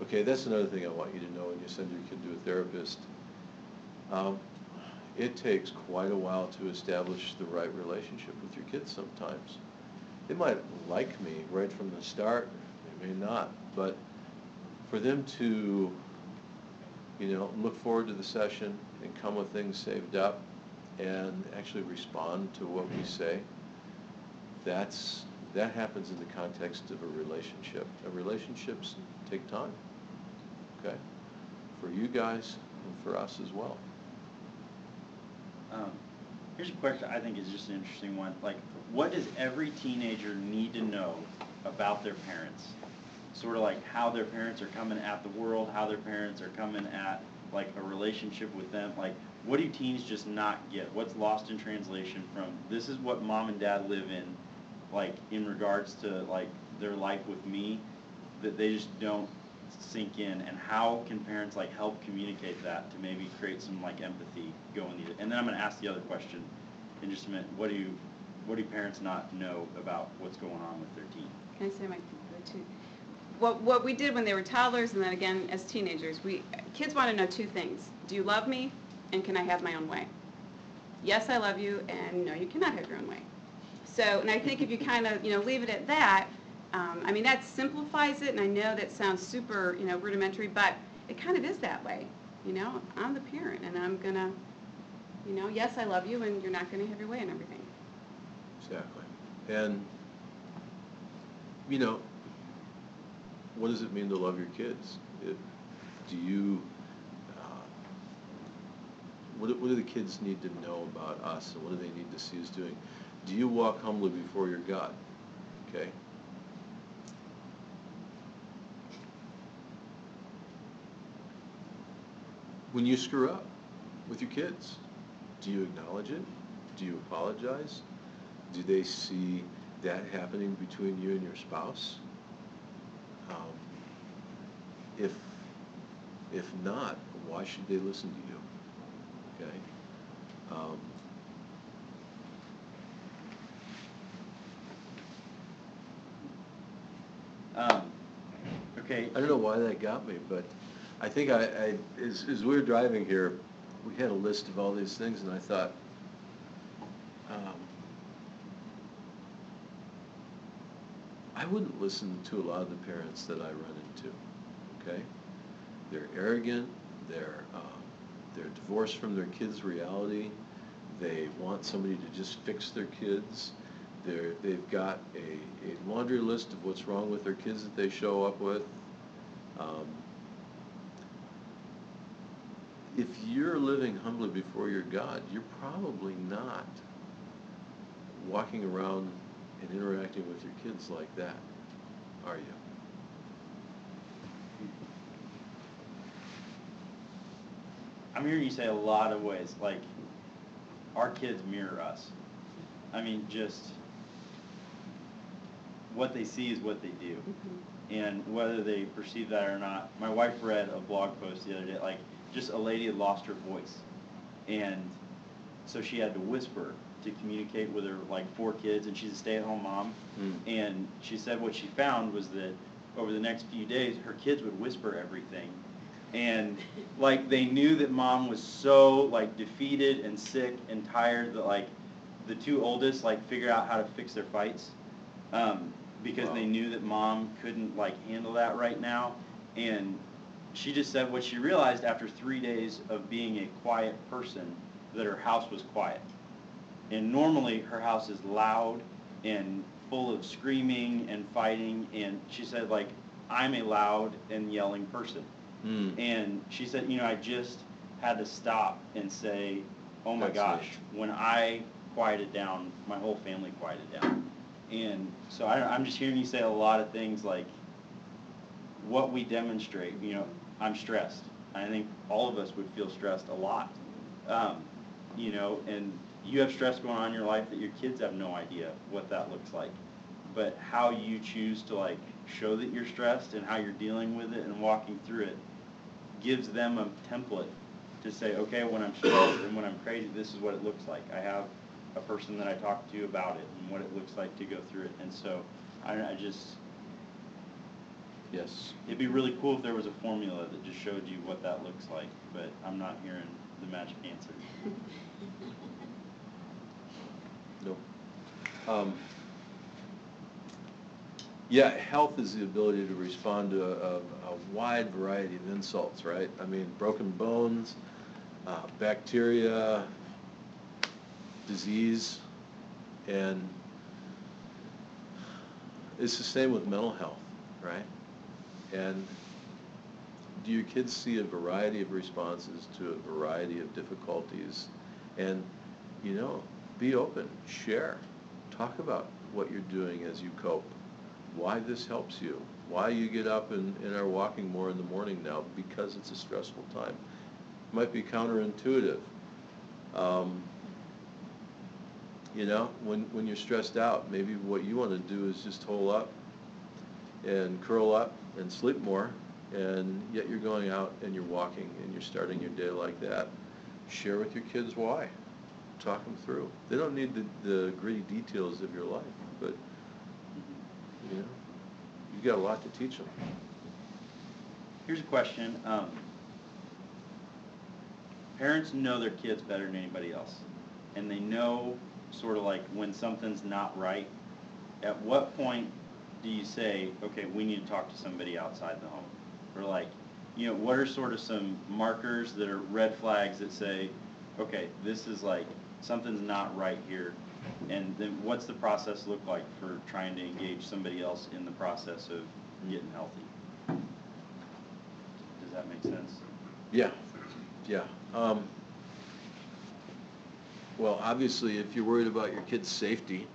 [SPEAKER 3] Okay, that's another thing I want you to know when you send your kid to a therapist. Um, It takes quite a while to establish the right relationship with your kids sometimes. They might like me right from the start, they may not, but for them to, you know, look forward to the session and come with things saved up and actually respond to what we say, that's, that happens in the context of a relationship. Relationships take time, okay? For you guys and for us as well.
[SPEAKER 1] Um, Here's a question I think is just an interesting one, like, what does every teenager need to know about their parents? Sort of like how their parents are coming at the world, how their parents are coming at, like, a relationship with them, like, what do teens just not get? What's lost in translation from, this is what mom and dad live in, like, in regards to, like, their life with me, that they just don't sink in, and how can parents like help communicate that to maybe create some like empathy going either? And then I'm gonna ask the other question in just a minute. What do you, what do parents not know about what's going on with their teen?
[SPEAKER 2] Can I say my, two? What, what we did when they were toddlers and then again as teenagers, we, kids want to know two things. Do you love me and can I have my own way? Yes, I love you and no, you cannot have your own way. So, and I think if you kind of, you know, leave it at that, um, I mean, that simplifies it and I know that sounds super, you know, rudimentary, but it kind of is that way. You know, I'm the parent and I'm gonna, you know, yes, I love you and you're not gonna have your way and everything.
[SPEAKER 3] Exactly. And, you know, what does it mean to love your kids? It- Do you, uh, what what do the kids need to know about us and what do they need to see us doing? Do you walk humbly before your God? Okay? When you screw up with your kids, do you acknowledge it? Do you apologize? Do they see that happening between you and your spouse? Um, If, if not, why should they listen to you? Okay? Um,
[SPEAKER 1] Um, okay.
[SPEAKER 3] I don't know why that got me, but I think I, I, as, as we were driving here, we had a list of all these things, and I thought, um, I wouldn't listen to a lot of the parents that I run into, okay? They're arrogant, they're, um, they're divorced from their kids' reality, they want somebody to just fix their kids, they're, they've got a, a laundry list of what's wrong with their kids that they show up with. Um, If you're living humbly before your God, you're probably not walking around and interacting with your kids like that. are you?
[SPEAKER 1] I'm hearing you say a lot of ways, like, our kids mirror us. I mean, just, what they see is what they do. Mm-hmm. And whether they perceive that or not, my wife read a blog post the other day, like, just a lady had lost her voice. And so she had to whisper to communicate with her, like, four kids, and she's a stay-at-home mom.
[SPEAKER 3] Mm.
[SPEAKER 1] And she said what she found was that over the next few days, her kids would whisper everything. And like they knew that mom was so like defeated and sick and tired that like the two oldest like figured out how to fix their fights. Um, because they knew that mom couldn't like handle that right now. And she just said what she realized after three days of being a quiet person, that her house was quiet. And normally her house is loud and full of screaming and fighting. And she said, like, I'm a loud and yelling person.
[SPEAKER 3] Mm.
[SPEAKER 1] And she said, you know, I just had to stop and say, oh my
[SPEAKER 3] That's
[SPEAKER 1] gosh,
[SPEAKER 3] neat.
[SPEAKER 1] when I quieted down, my whole family quieted down. And so I, I'm just hearing you say a lot of things like what we demonstrate, you know, I'm stressed. I think all of us would feel stressed a lot. Um, you know, and you have stress going on in your life that your kids have no idea what that looks like. But how you choose to like show that you're stressed and how you're dealing with it and walking through it gives them a template to say, okay, when I'm stressed and when I'm crazy, this is what it looks like. I have a person that I talk to about it and what it looks like to go through it. And so I, I just,
[SPEAKER 3] Yes.
[SPEAKER 1] it'd be really cool if there was a formula that just showed you what that looks like, but I'm not hearing the magic answer.
[SPEAKER 3] No. Um, Yeah, health is the ability to respond to a, a, a wide variety of insults, right? I mean, broken bones, uh, bacteria, disease, and it's the same with mental health, right? And do your kids see a variety of responses to a variety of difficulties? And, you know, be open, share, talk about what you're doing as you cope, why this helps you, why you get up and, and are walking more in the morning now, because it's a stressful time. It Might be counterintuitive. Um, you know, when, when you're stressed out, maybe what you want to do is just hole up and curl up and sleep more, and yet you're going out and you're walking and you're starting your day like that. Share with your kids why. Talk them through. They don't need the, the gritty details of your life, but, you know, you've got a lot to teach them.
[SPEAKER 1] Here's a question. Um, parents know their kids better than anybody else. And they know sort of like when something's not right. At what point do you say, okay, we need to talk to somebody outside the home? Or like, you know, what are sort of some markers that are red flags that say, okay, this is like, something's not right here? And then what's the process look like for trying to engage somebody else in the process of getting healthy? Does that make sense?
[SPEAKER 3] Yeah, yeah. Um, well, obviously, if you're worried about your kid's safety,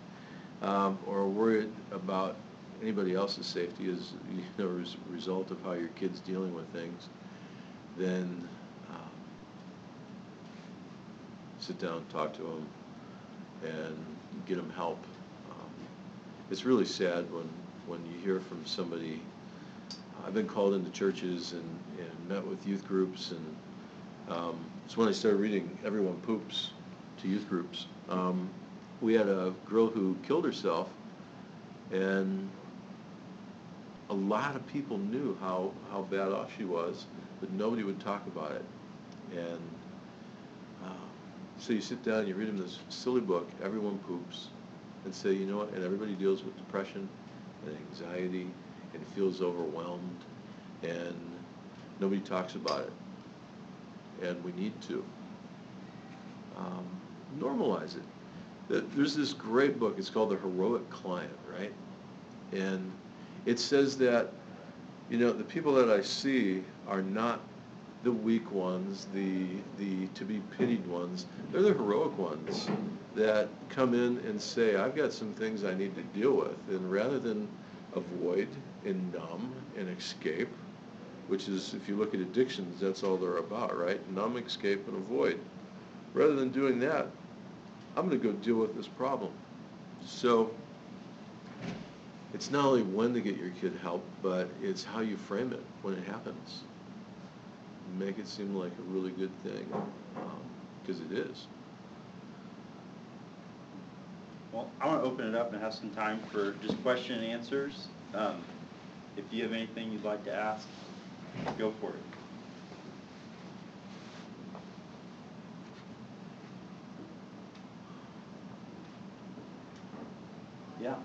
[SPEAKER 3] um, or worried about anybody else's safety as, you know, as a result of how your kid's dealing with things, then, um, sit down, talk to them, and get them help. Um, It's really sad when, when you hear from somebody, I've been called into churches and, and met with youth groups and, um, it's when I started reading Everyone Poops to youth groups. Um, we had a girl who killed herself and a lot of people knew how, how bad off she was, but nobody would talk about it. And, um, so you sit down, you read them this silly book, Everyone Poops, and say, you know what, and everybody deals with depression and anxiety and feels overwhelmed, and nobody talks about it. And we need to. Um, normalize it. There's this great book, it's called The Heroic Client, right? And it says that, you know, the people that I see are not the weak ones, the, the to be pitied ones. They're the heroic ones that come in and say, I've got some things I need to deal with. And rather than avoid and numb and escape, which is, if you look at addictions, that's all they're about, right? Numb, escape, and avoid. Rather than doing that, I'm gonna go deal with this problem. So, it's not only when to get your kid help, but it's how you frame it when it happens. Make it seem like a really good thing, because it is.
[SPEAKER 1] Well, I want to open it up and have some time for just question and answers. Um, If you have anything you'd like to ask, go for it. Yeah.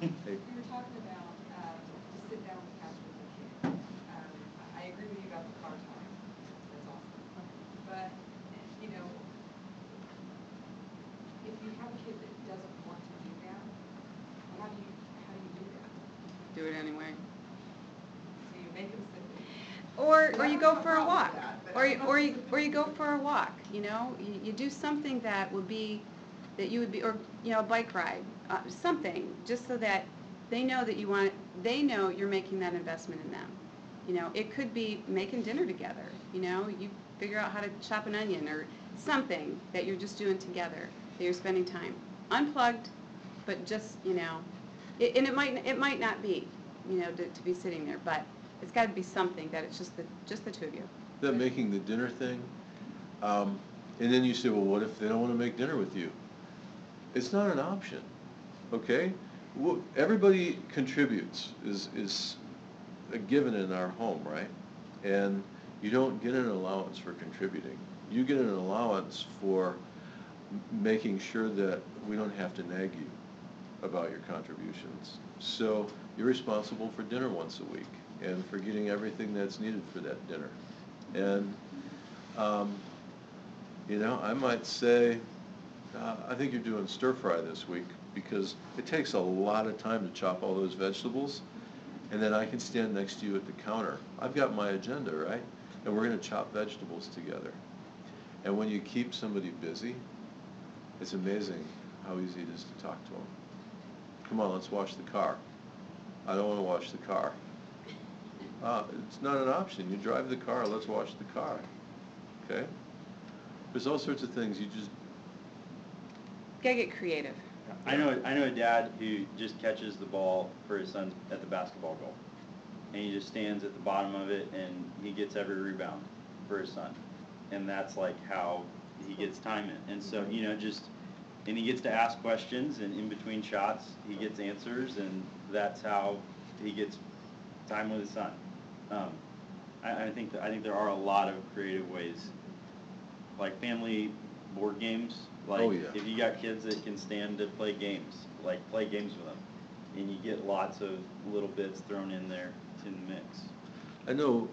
[SPEAKER 3] Hey.
[SPEAKER 4] We were talking about, um, to sit down with couch with the kid. Um, I agree with you about the car time, that's awesome. But, you know, if you have a kid that doesn't want to do that, how do you, how do you do that?
[SPEAKER 2] Do it anyway.
[SPEAKER 4] So you make them sit there.
[SPEAKER 2] Or, or you go for a walk,
[SPEAKER 4] that,
[SPEAKER 2] or you, or you, or you go for a walk, you know? You, you do something that would be, that you would be, or, you know, a bike ride, uh, something, just so that they know that you want, they know you're making that investment in them. You know, it could be making dinner together, you know? You figure out how to chop an onion, or something that you're just doing together, that you're spending time. Unplugged, but just, you know, it, and it might, it might not be, you know, to, to be sitting there, but it's gotta be something that it's just the, just the two of you.
[SPEAKER 3] That making the dinner thing, um, and then you say, well, what if they don't wanna make dinner with you? It's not an option, okay? Everybody contributes, is, is a given in our home, right? And you don't get an allowance for contributing. You get an allowance for making sure that we don't have to nag you about your contributions. So you're responsible for dinner once a week and for getting everything that's needed for that dinner. And, um, you know, I might say, uh, I think you're doing stir fry this week because it takes a lot of time to chop all those vegetables. And then I can stand next to you at the counter. I've got my agenda, right? And we're gonna chop vegetables together. And when you keep somebody busy, it's amazing how easy it is to talk to them. Come on, let's wash the car. I don't wanna wash the car. Uh, it's not an option. You drive the car, let's wash the car. Okay? There's all sorts of things you just,
[SPEAKER 2] Gotta get creative.
[SPEAKER 1] I know, I know a dad who just catches the ball for his son at the basketball goal. And he just stands at the bottom of it and he gets every rebound for his son. And that's like how he gets time in. And so, you know, just, and he gets to ask questions and in between shots, he gets answers and that's how he gets time with his son. Um, I, I think, that- I think there are a lot of creative ways. Like family board games, like
[SPEAKER 3] Oh, yeah.
[SPEAKER 1] if you got kids that can stand to play games, like play games with them. And you get lots of little bits thrown in there in the mix.
[SPEAKER 3] I know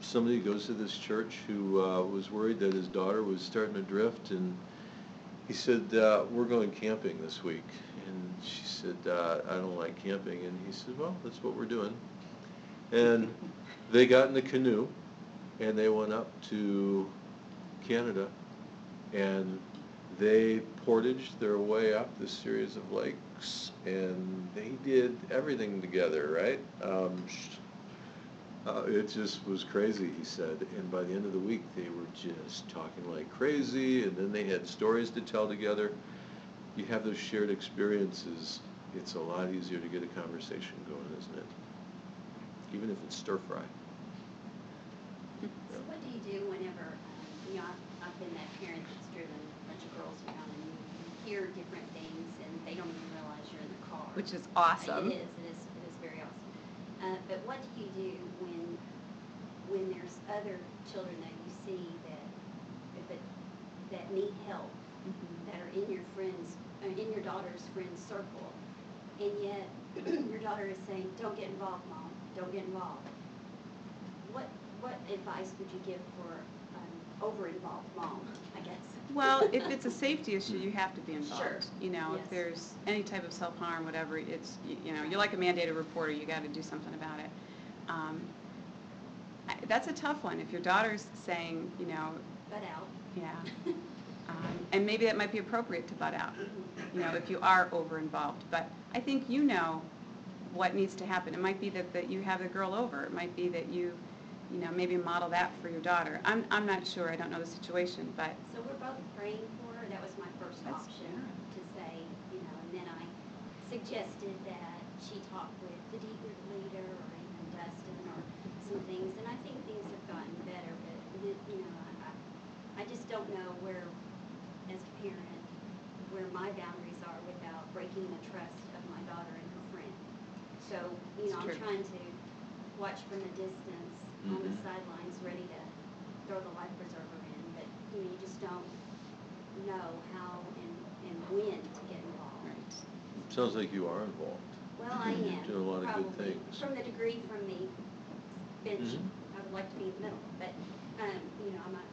[SPEAKER 3] somebody who goes to this church who uh, was worried that his daughter was starting to drift and he said, uh, we're going camping this week. And she said, uh, I don't like camping. And he said, well, that's what we're doing. And they got in the canoe and they went up to Canada and they portaged their way up this series of lakes and they did everything together, right? Um, uh, it just was crazy, he said, and by the end of the week, they were just talking like crazy, and then they had stories to tell together. You have those shared experiences, it's a lot easier to get a conversation going, isn't it? Even if it's stir fry.
[SPEAKER 5] So what do you do whenever, um, you know, I've, I've been that parent that's driven a bunch of girls around and you hear different things and they don't even realize you're in the car.
[SPEAKER 2] Which is awesome.
[SPEAKER 5] It is, it is, it is very awesome. Uh, but what do you do when, when there's other children that you see that, that, that need help, that are in your friends, uh, in your daughter's friend circle, and yet your daughter is saying, don't get involved, mom, don't get involved. What, what advice would you give for an over-involved mom, I guess?
[SPEAKER 2] Well, if it's a safety issue, you have to be
[SPEAKER 5] Sure.
[SPEAKER 2] involved. You know,
[SPEAKER 5] Yes.
[SPEAKER 2] if there's any type of self-harm, whatever, it's, you you know, you're like a mandated reporter, you gotta do something about it. Um, I- That's a tough one. If your daughter's saying, you know,
[SPEAKER 5] Butt out.
[SPEAKER 2] yeah, um, and maybe that might be appropriate to butt out, you know, if you are over-involved. But I think you know what needs to happen. It might be that, that you have the girl over, it might be that you, you know, maybe model that for your daughter. I'm, I'm not sure, I don't know the situation, but,
[SPEAKER 5] So we're both praying for her, that was my first option, to say, you know, and then I suggested that she talk with the DEP leader or even Dustin or some things, and I think things have gotten better, but, you know, I, I- just don't know where, as a parent, where my boundaries are without breaking the trust of my daughter and her friend. So, you know, I'm trying to watch from a distance on the
[SPEAKER 3] Mhm.
[SPEAKER 5] sidelines, ready to throw the life preserver in, but, you know, you just don't know how and, and when to get involved.
[SPEAKER 2] right.
[SPEAKER 3] Sounds like you are involved.
[SPEAKER 5] Well, I am.
[SPEAKER 3] Doing a lot of good
[SPEAKER 5] probably.
[SPEAKER 3] things.
[SPEAKER 5] From the degree from the bench,
[SPEAKER 3] Mhm.
[SPEAKER 5] I would like to be in the middle, but, um, you know, I'm not,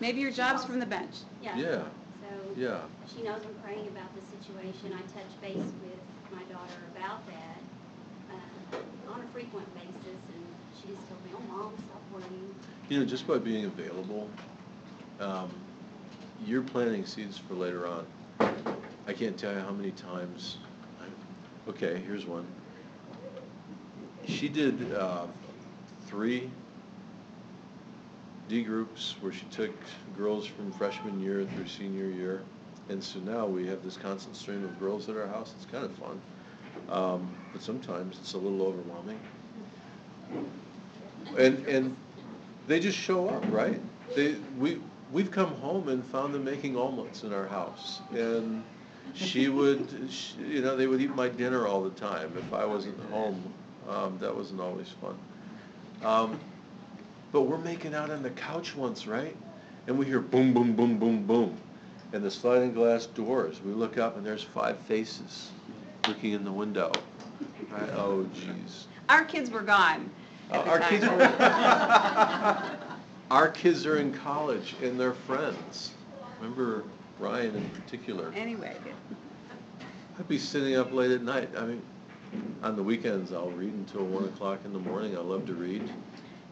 [SPEAKER 2] Maybe your job's from the bench.
[SPEAKER 5] yeah.
[SPEAKER 3] Yeah,
[SPEAKER 5] So,
[SPEAKER 3] yeah.
[SPEAKER 5] she knows I'm praying about the situation. I touch base with my daughter about that, uh, on a frequent basis, and she just told me, oh, mom, stop worrying.
[SPEAKER 3] You know, just by being available, um, you're planting seeds for later on. I can't tell you how many times, I- okay, here's one. She did, uh, three D groups where she took girls from freshman year through senior year. And so now we have this constant stream of girls at our house. It's kind of fun. Um, but sometimes it's a little overwhelming. And, and they just show up, right? They, we, we've come home and found them making omelets in our house. And she would, she- you know, they would eat my dinner all the time if I wasn't home. Um, that wasn't always fun. Um, but we're making out on the couch once, right? And we hear boom, boom, boom, boom, boom. And the sliding glass doors, we look up and there's five faces looking in the window. Oh, jeez.
[SPEAKER 2] Our kids were gone
[SPEAKER 3] Uh, Our kids are, our kids are in college and they're friends. Remember Ryan in particular?
[SPEAKER 2] Anyway,
[SPEAKER 3] I'd be sitting up late at night. I mean, on the weekends, I'll read until one o'clock in the morning. I love to read.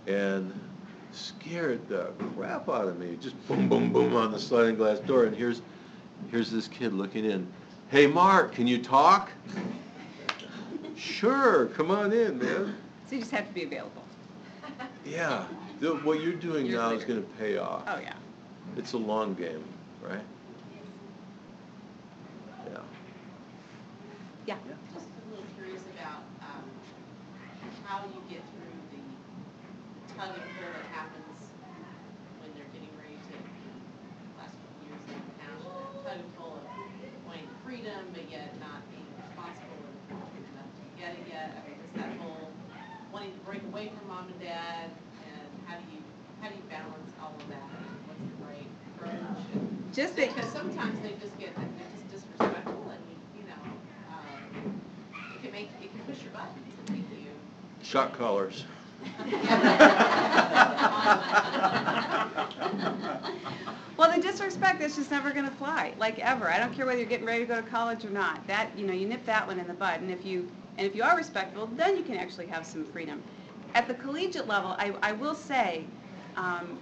[SPEAKER 3] And scared the crap out of me. Just boom, boom, boom on the sliding glass door. And here's, here's this kid looking in. Hey, Mark, can you talk? Sure, come on in, man.
[SPEAKER 2] So you just have to be available.
[SPEAKER 3] Yeah, the, what you're doing
[SPEAKER 2] Years
[SPEAKER 3] now is
[SPEAKER 2] later.
[SPEAKER 3] gonna pay off.
[SPEAKER 2] Oh, yeah.
[SPEAKER 3] It's a long game, right? Yeah.
[SPEAKER 2] Yeah.
[SPEAKER 6] Just a little curious about, um, how you get through the tug and pull that happens when they're getting ready to, last couple of years in the past, that tug and pull of wanting freedom, but yet not being responsible enough to get it yet. I mean, it's that whole wanting to break away from mom and dad, and how do you, how do you balance all of that? What's the right approach? And-
[SPEAKER 2] Just that,
[SPEAKER 6] because sometimes they just get, they're just disrespectful and, you know, um, it can make, it can push your buttons and make you.
[SPEAKER 3] Shot callers.
[SPEAKER 2] well, the disrespect, that's just never gonna fly, like ever. I don't care whether you're getting ready to go to college or not. That, you know, you nip that one in the bud. And if you, and if you are respectful, then you can actually have some freedom. At the collegiate level, I, I will say, um,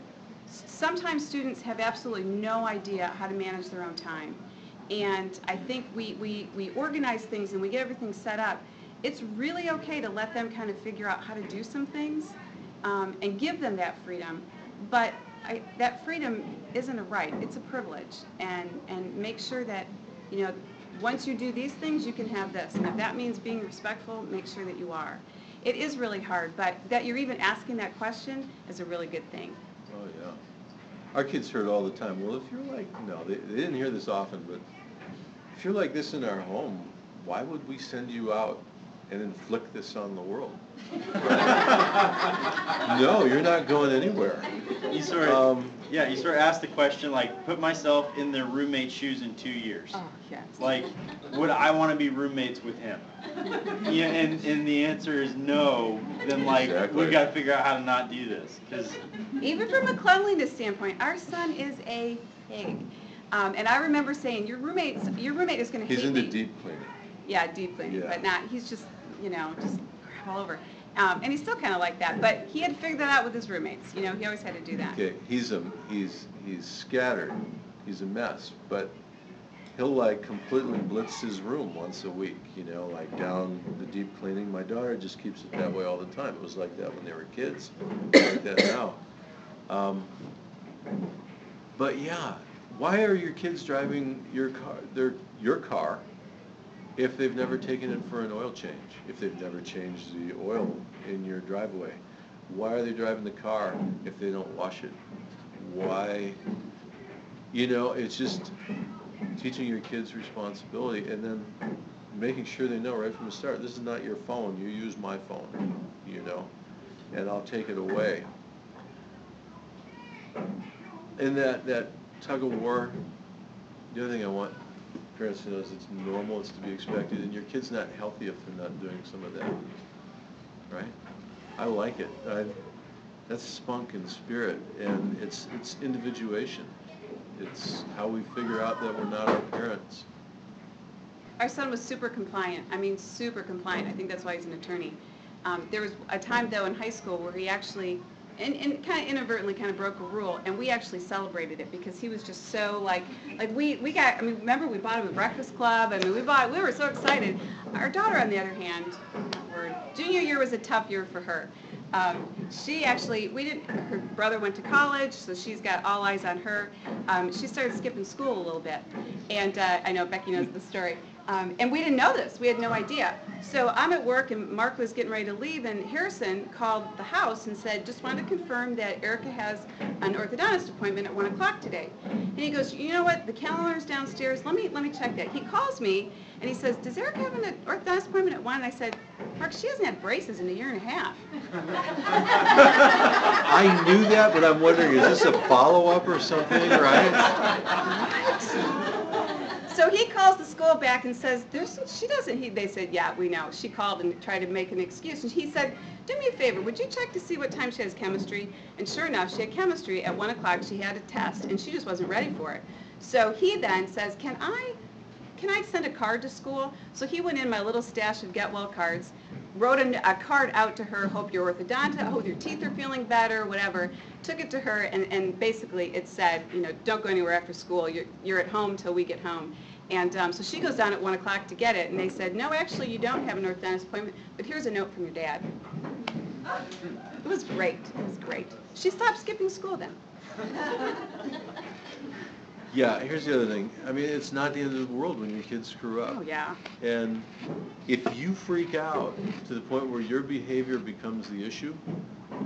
[SPEAKER 2] sometimes students have absolutely no idea how to manage their own time. And I think we, we, we organize things and we get everything set up. It's really okay to let them kind of figure out how to do some things um, and give them that freedom. But I, that freedom isn't a right, it's a privilege. And, and make sure that, you know, once you do these things, you can have this. And if that means being respectful, make sure that you are. It is really hard, but that you're even asking that question is a really good thing.
[SPEAKER 3] Oh, yeah. Our kids heard all the time, well, if you're like, no, they, they didn't hear this often, but if you're like this in our home, why would we send you out and inflict this on the world? No, you're not going anywhere.
[SPEAKER 1] You sort of,
[SPEAKER 3] Um,
[SPEAKER 1] yeah, you sort of ask the question, like, put myself in their roommate's shoes in two years.
[SPEAKER 2] yes.
[SPEAKER 1] Like, would I want to be roommates with him? Yeah, and, and the answer is no, then like,
[SPEAKER 3] Exactly.
[SPEAKER 1] we've got to figure out how to not do this, because,
[SPEAKER 2] Even from a cleanliness standpoint, our son is a pig. Um, and I remember saying, your roommate's, your roommate is gonna hate
[SPEAKER 3] He's
[SPEAKER 2] me.
[SPEAKER 3] into deep cleaning.
[SPEAKER 2] Yeah, deep cleaning,
[SPEAKER 3] Yeah.
[SPEAKER 2] but not, he's just, you know, just crap all over. Um, and he's still kinda like that, but he had figured that out with his roommates, you know, he always had to do that.
[SPEAKER 3] Okay, he's a, he's, he's scattered, he's a mess, but he'll like completely blitz his room once a week, you know, like down the deep cleaning. My daughter just keeps it that way all the time. It was like that when they were kids, like that now. Um, But yeah, why are your kids driving your car, their, your car, if they've never taken it for an oil change? If they've never changed the oil in your driveway? Why are they driving the car if they don't wash it? Why, you know, it's just teaching your kids responsibility and then making sure they know right from the start, this is not your phone, you use my phone, you know, and I'll take it away. And that, that tug of war, the other thing I want parents to know it's normal, it's to be expected, and your kid's not healthy if they're not doing some of that, right? I like it, I, that's spunk and spirit, and it's, it's individuation. It's how we figure out that we're not our parents.
[SPEAKER 2] Our son was super compliant, I mean, super compliant, I think that's why he's an attorney. Um, There was a time, though, in high school where he actually, and, and kind of inadvertently kind of broke a rule, and we actually celebrated it, because he was just so, like, like, we, we got, I mean, remember, we bought him a breakfast club, I mean, we bought, we were so excited. Our daughter, on the other hand, word, junior year was a tough year for her. Um, she actually, we didn't, her brother went to college, so she's got all eyes on her. Um, she started skipping school a little bit. And uh, I know Becky knows the story. Um, and we didn't know this. We had no idea. So I'm at work and Mark was getting ready to leave and Harrison called the house and said, just wanted to confirm that Erica has an orthodontist appointment at one o'clock today. And he goes, you know what, the calendar's downstairs. Let me, let me check that. He calls me and he says, does Erica have an orthodontist appointment at one? And I said, Mark, she hasn't had braces in a year and a half.
[SPEAKER 3] I knew that, but I'm wondering, is this a follow-up or something, right?
[SPEAKER 2] So he calls the school back and says, "There's she doesn't." He, they said, "Yeah, we know." She called and tried to make an excuse, and he said, "Do me a favor, would you check to see what time she has chemistry?" And sure enough, she had chemistry at one o'clock. She had a test, and she just wasn't ready for it. So he then says, "Can I?" Can I send a card to school? So he went in my little stash of Get Well cards, wrote a, a card out to her, hope your orthodontist, hope your teeth are feeling better, whatever. Took it to her, and, and basically it said, you know, don't go anywhere after school. You're, you're at home till we get home. And um, so she goes down at 1 o'clock to get it, and they said, no, actually, you don't have an orthodontist appointment, but here's a note from your dad. It was great. It was great. She stopped skipping school then.
[SPEAKER 3] Yeah, here's the other thing. I mean, it's not the end of the world when your kids screw up.
[SPEAKER 2] Oh, yeah.
[SPEAKER 3] And if you freak out to the point where your behavior becomes the issue,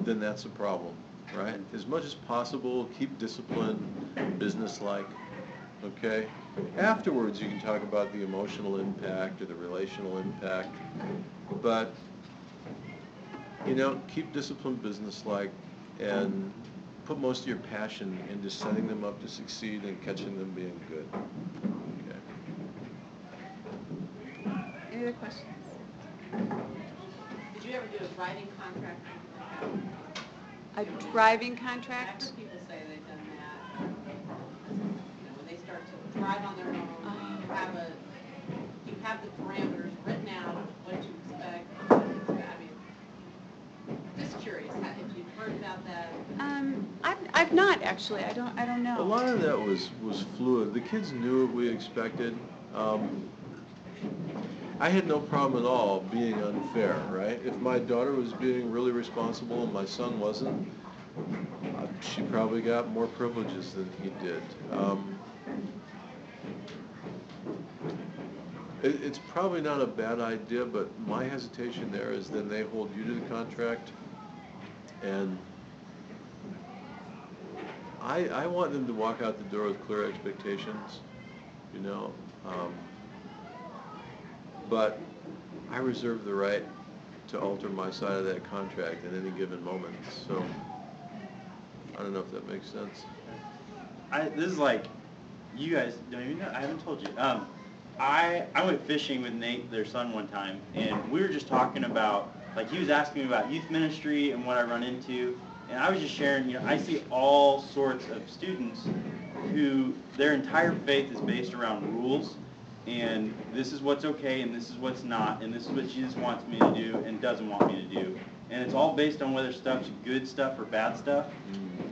[SPEAKER 3] then that's a problem, right? As much as possible, keep discipline, business-like, okay? Afterwards, you can talk about the emotional impact or the relational impact, but, you know, keep discipline business-like and put most of your passion into setting them up to succeed and catching them being good, okay?
[SPEAKER 2] Any other questions?
[SPEAKER 6] Did you ever do a driving contract or anything like that?
[SPEAKER 2] A driving
[SPEAKER 6] I've
[SPEAKER 2] contract?
[SPEAKER 6] heard people say they've done that. You know, when they start to drive on their own, you have a, you have the parameters written out, of what you expect. what you expect. I mean, just curious, how- if you've heard about that.
[SPEAKER 2] Um, I've, I've not, actually. I don't, I don't know.
[SPEAKER 3] A lot of that was, was fluid. The kids knew what we expected. Um, I had no problem at all being unfair, right? If my daughter was being really responsible and my son wasn't, uh, she probably got more privileges than he did. Um, it, it's probably not a bad idea, but my hesitation there is then they hold you to the contract and I, I want them to walk out the door with clear expectations, you know, um, but I reserve the right to alter my side of that contract at any given moment, so I don't know if that makes sense.
[SPEAKER 1] I, this is like, you guys don't even know, I haven't told you. Um, I, I went fishing with Nate, their son, one time, and we were just talking about, like, he was asking me about youth ministry and what I run into, and I was just sharing, you know, I see all sorts of students who, their entire faith is based around rules, and this is what's okay, and this is what's not, and this is what Jesus wants me to do and doesn't want me to do. And it's all based on whether stuff's good stuff or bad stuff.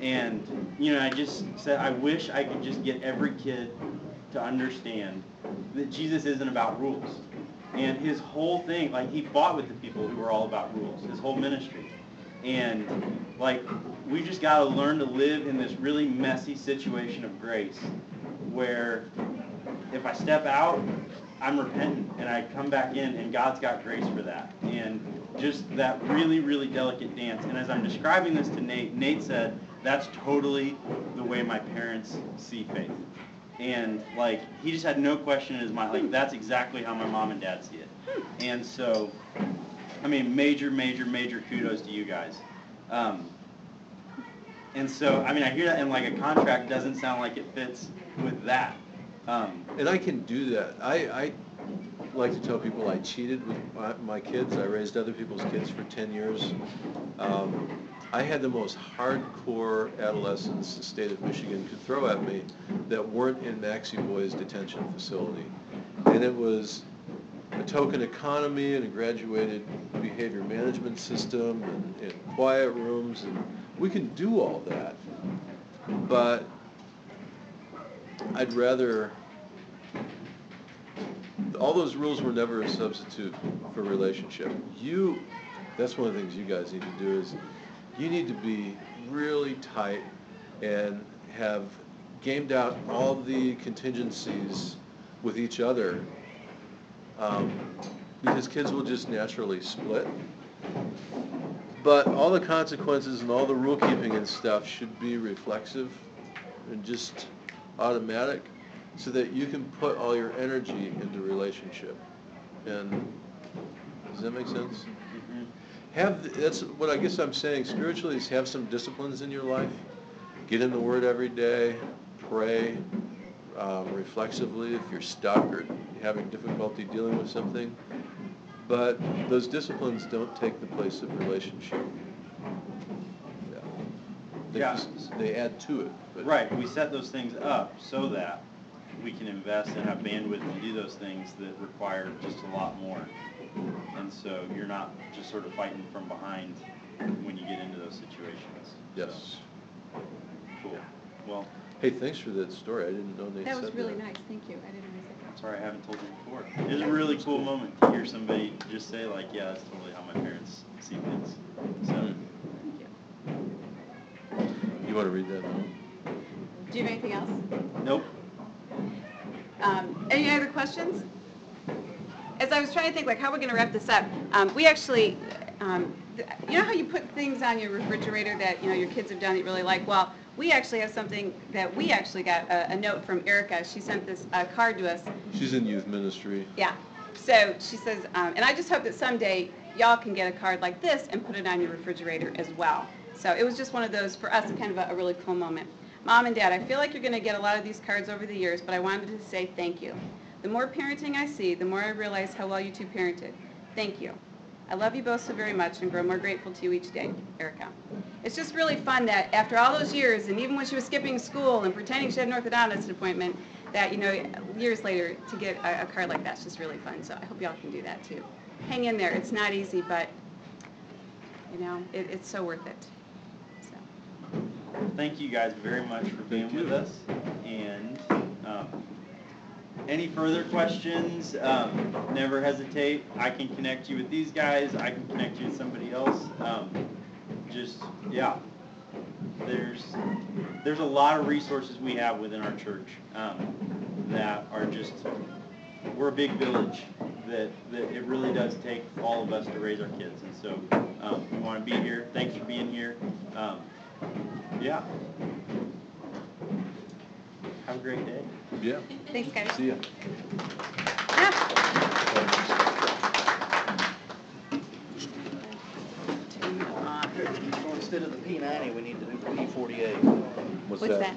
[SPEAKER 1] And, you know, I just said, I wish I could just get every kid to understand that Jesus isn't about rules. And his whole thing, like he fought with the people who were all about rules, his whole ministry. And like we just got to learn to live in this really messy situation of grace where if I step out, I'm repentant and I come back in and God's got grace for that. And just that really, really delicate dance. And as I'm describing this to Nate, Nate said, that's totally the way my parents see faith. And like, he just had no question in his mind, like, that's exactly how my mom and dad see it. And so, I mean, major, major, major kudos to you guys. Um, and so, I mean, I hear that and like a contract doesn't sound like it fits with that. Um,
[SPEAKER 3] And I can do that. I, I like to tell people I cheated with my, my kids. I raised other people's kids for ten years. Um, I had the most hardcore adolescents the state of Michigan could throw at me that weren't in Maxey Boy's detention facility. And it was a token economy and a graduated behavior management system and, and quiet rooms and we can do all that. But I'd rather, all those rules were never a substitute for relationship. You, that's one of the things you guys need to do is, you need to be really tight and have gamed out all the contingencies with each other. Um, because kids will just naturally split. But all the consequences and all the rule keeping and stuff should be reflexive and just automatic so that you can put all your energy into relationship. And does that make sense? Have, that's what I guess I'm saying spiritually is have some disciplines in your life. Get in the Word every day, pray um, reflexively if you're stuck or having difficulty dealing with something. But those disciplines don't take the place of relationship. Yeah. They
[SPEAKER 1] Yeah.
[SPEAKER 3] just- They add to it. but-
[SPEAKER 1] Right, we set those things up so that we can invest and have bandwidth to do those things that require just a lot more. And so you're not just sort of fighting from behind when you get into those situations.
[SPEAKER 3] Yes.
[SPEAKER 1] So, Cool. Well,
[SPEAKER 3] Hey, thanks for that story. I didn't know Nate
[SPEAKER 2] That
[SPEAKER 3] said
[SPEAKER 2] was really nice, thank you. I didn't realize that.
[SPEAKER 1] sorry I haven't told you before. It was a really cool moment to hear somebody just say like, yeah, that's totally how my parents see things. So,
[SPEAKER 3] Hmm.
[SPEAKER 2] Thank you.
[SPEAKER 3] You want to read that now?
[SPEAKER 2] Do you have anything else?
[SPEAKER 1] nope.
[SPEAKER 2] Um, Any other questions? As I was trying to think, like, how we're gonna wrap this up, um, we actually, um, th- you know how you put things on your refrigerator that, you know, your kids have done that you really like? Well, we actually have something that we actually got, a a note from Erica. She sent this uh, card to us.
[SPEAKER 3] She's in youth ministry.
[SPEAKER 2] Yeah. So she says, um, and I just hope that someday y'all can get a card like this and put it on your refrigerator as well. So it was just one of those, for us, kind of a, a really cool moment. Mom and Dad, I feel like you're going to get a lot of these cards over the years, but I wanted to say thank you. The more parenting I see, the more I realize how well you two parented. Thank you. I love you both so very much and grow more grateful to you each day, Erica. It's just really fun that after all those years, and even when she was skipping school and pretending she had an orthodontist appointment, that, you know, years later, to get a, a card like that's just really fun. So I hope y'all can do that too. Hang in there. It's not easy, but, you know, it, it's so worth it. So,
[SPEAKER 1] Thank you guys very much for being with us. And um, any further questions, um, never hesitate. I can connect you with these guys. I can connect you with somebody else. Um, Just, yeah. There's, there's a lot of resources we have within our church um, that are just, we're a big village that, that it really does take all of us to raise our kids. And so um, we want to be here. Thanks for being here. Um, yeah. Have a great day.
[SPEAKER 3] Yeah.
[SPEAKER 2] thanks, guys.
[SPEAKER 3] See ya.
[SPEAKER 2] Yeah. Turn it off.
[SPEAKER 7] So instead of the P ninety, we need to do the P forty-eight.
[SPEAKER 2] What's that?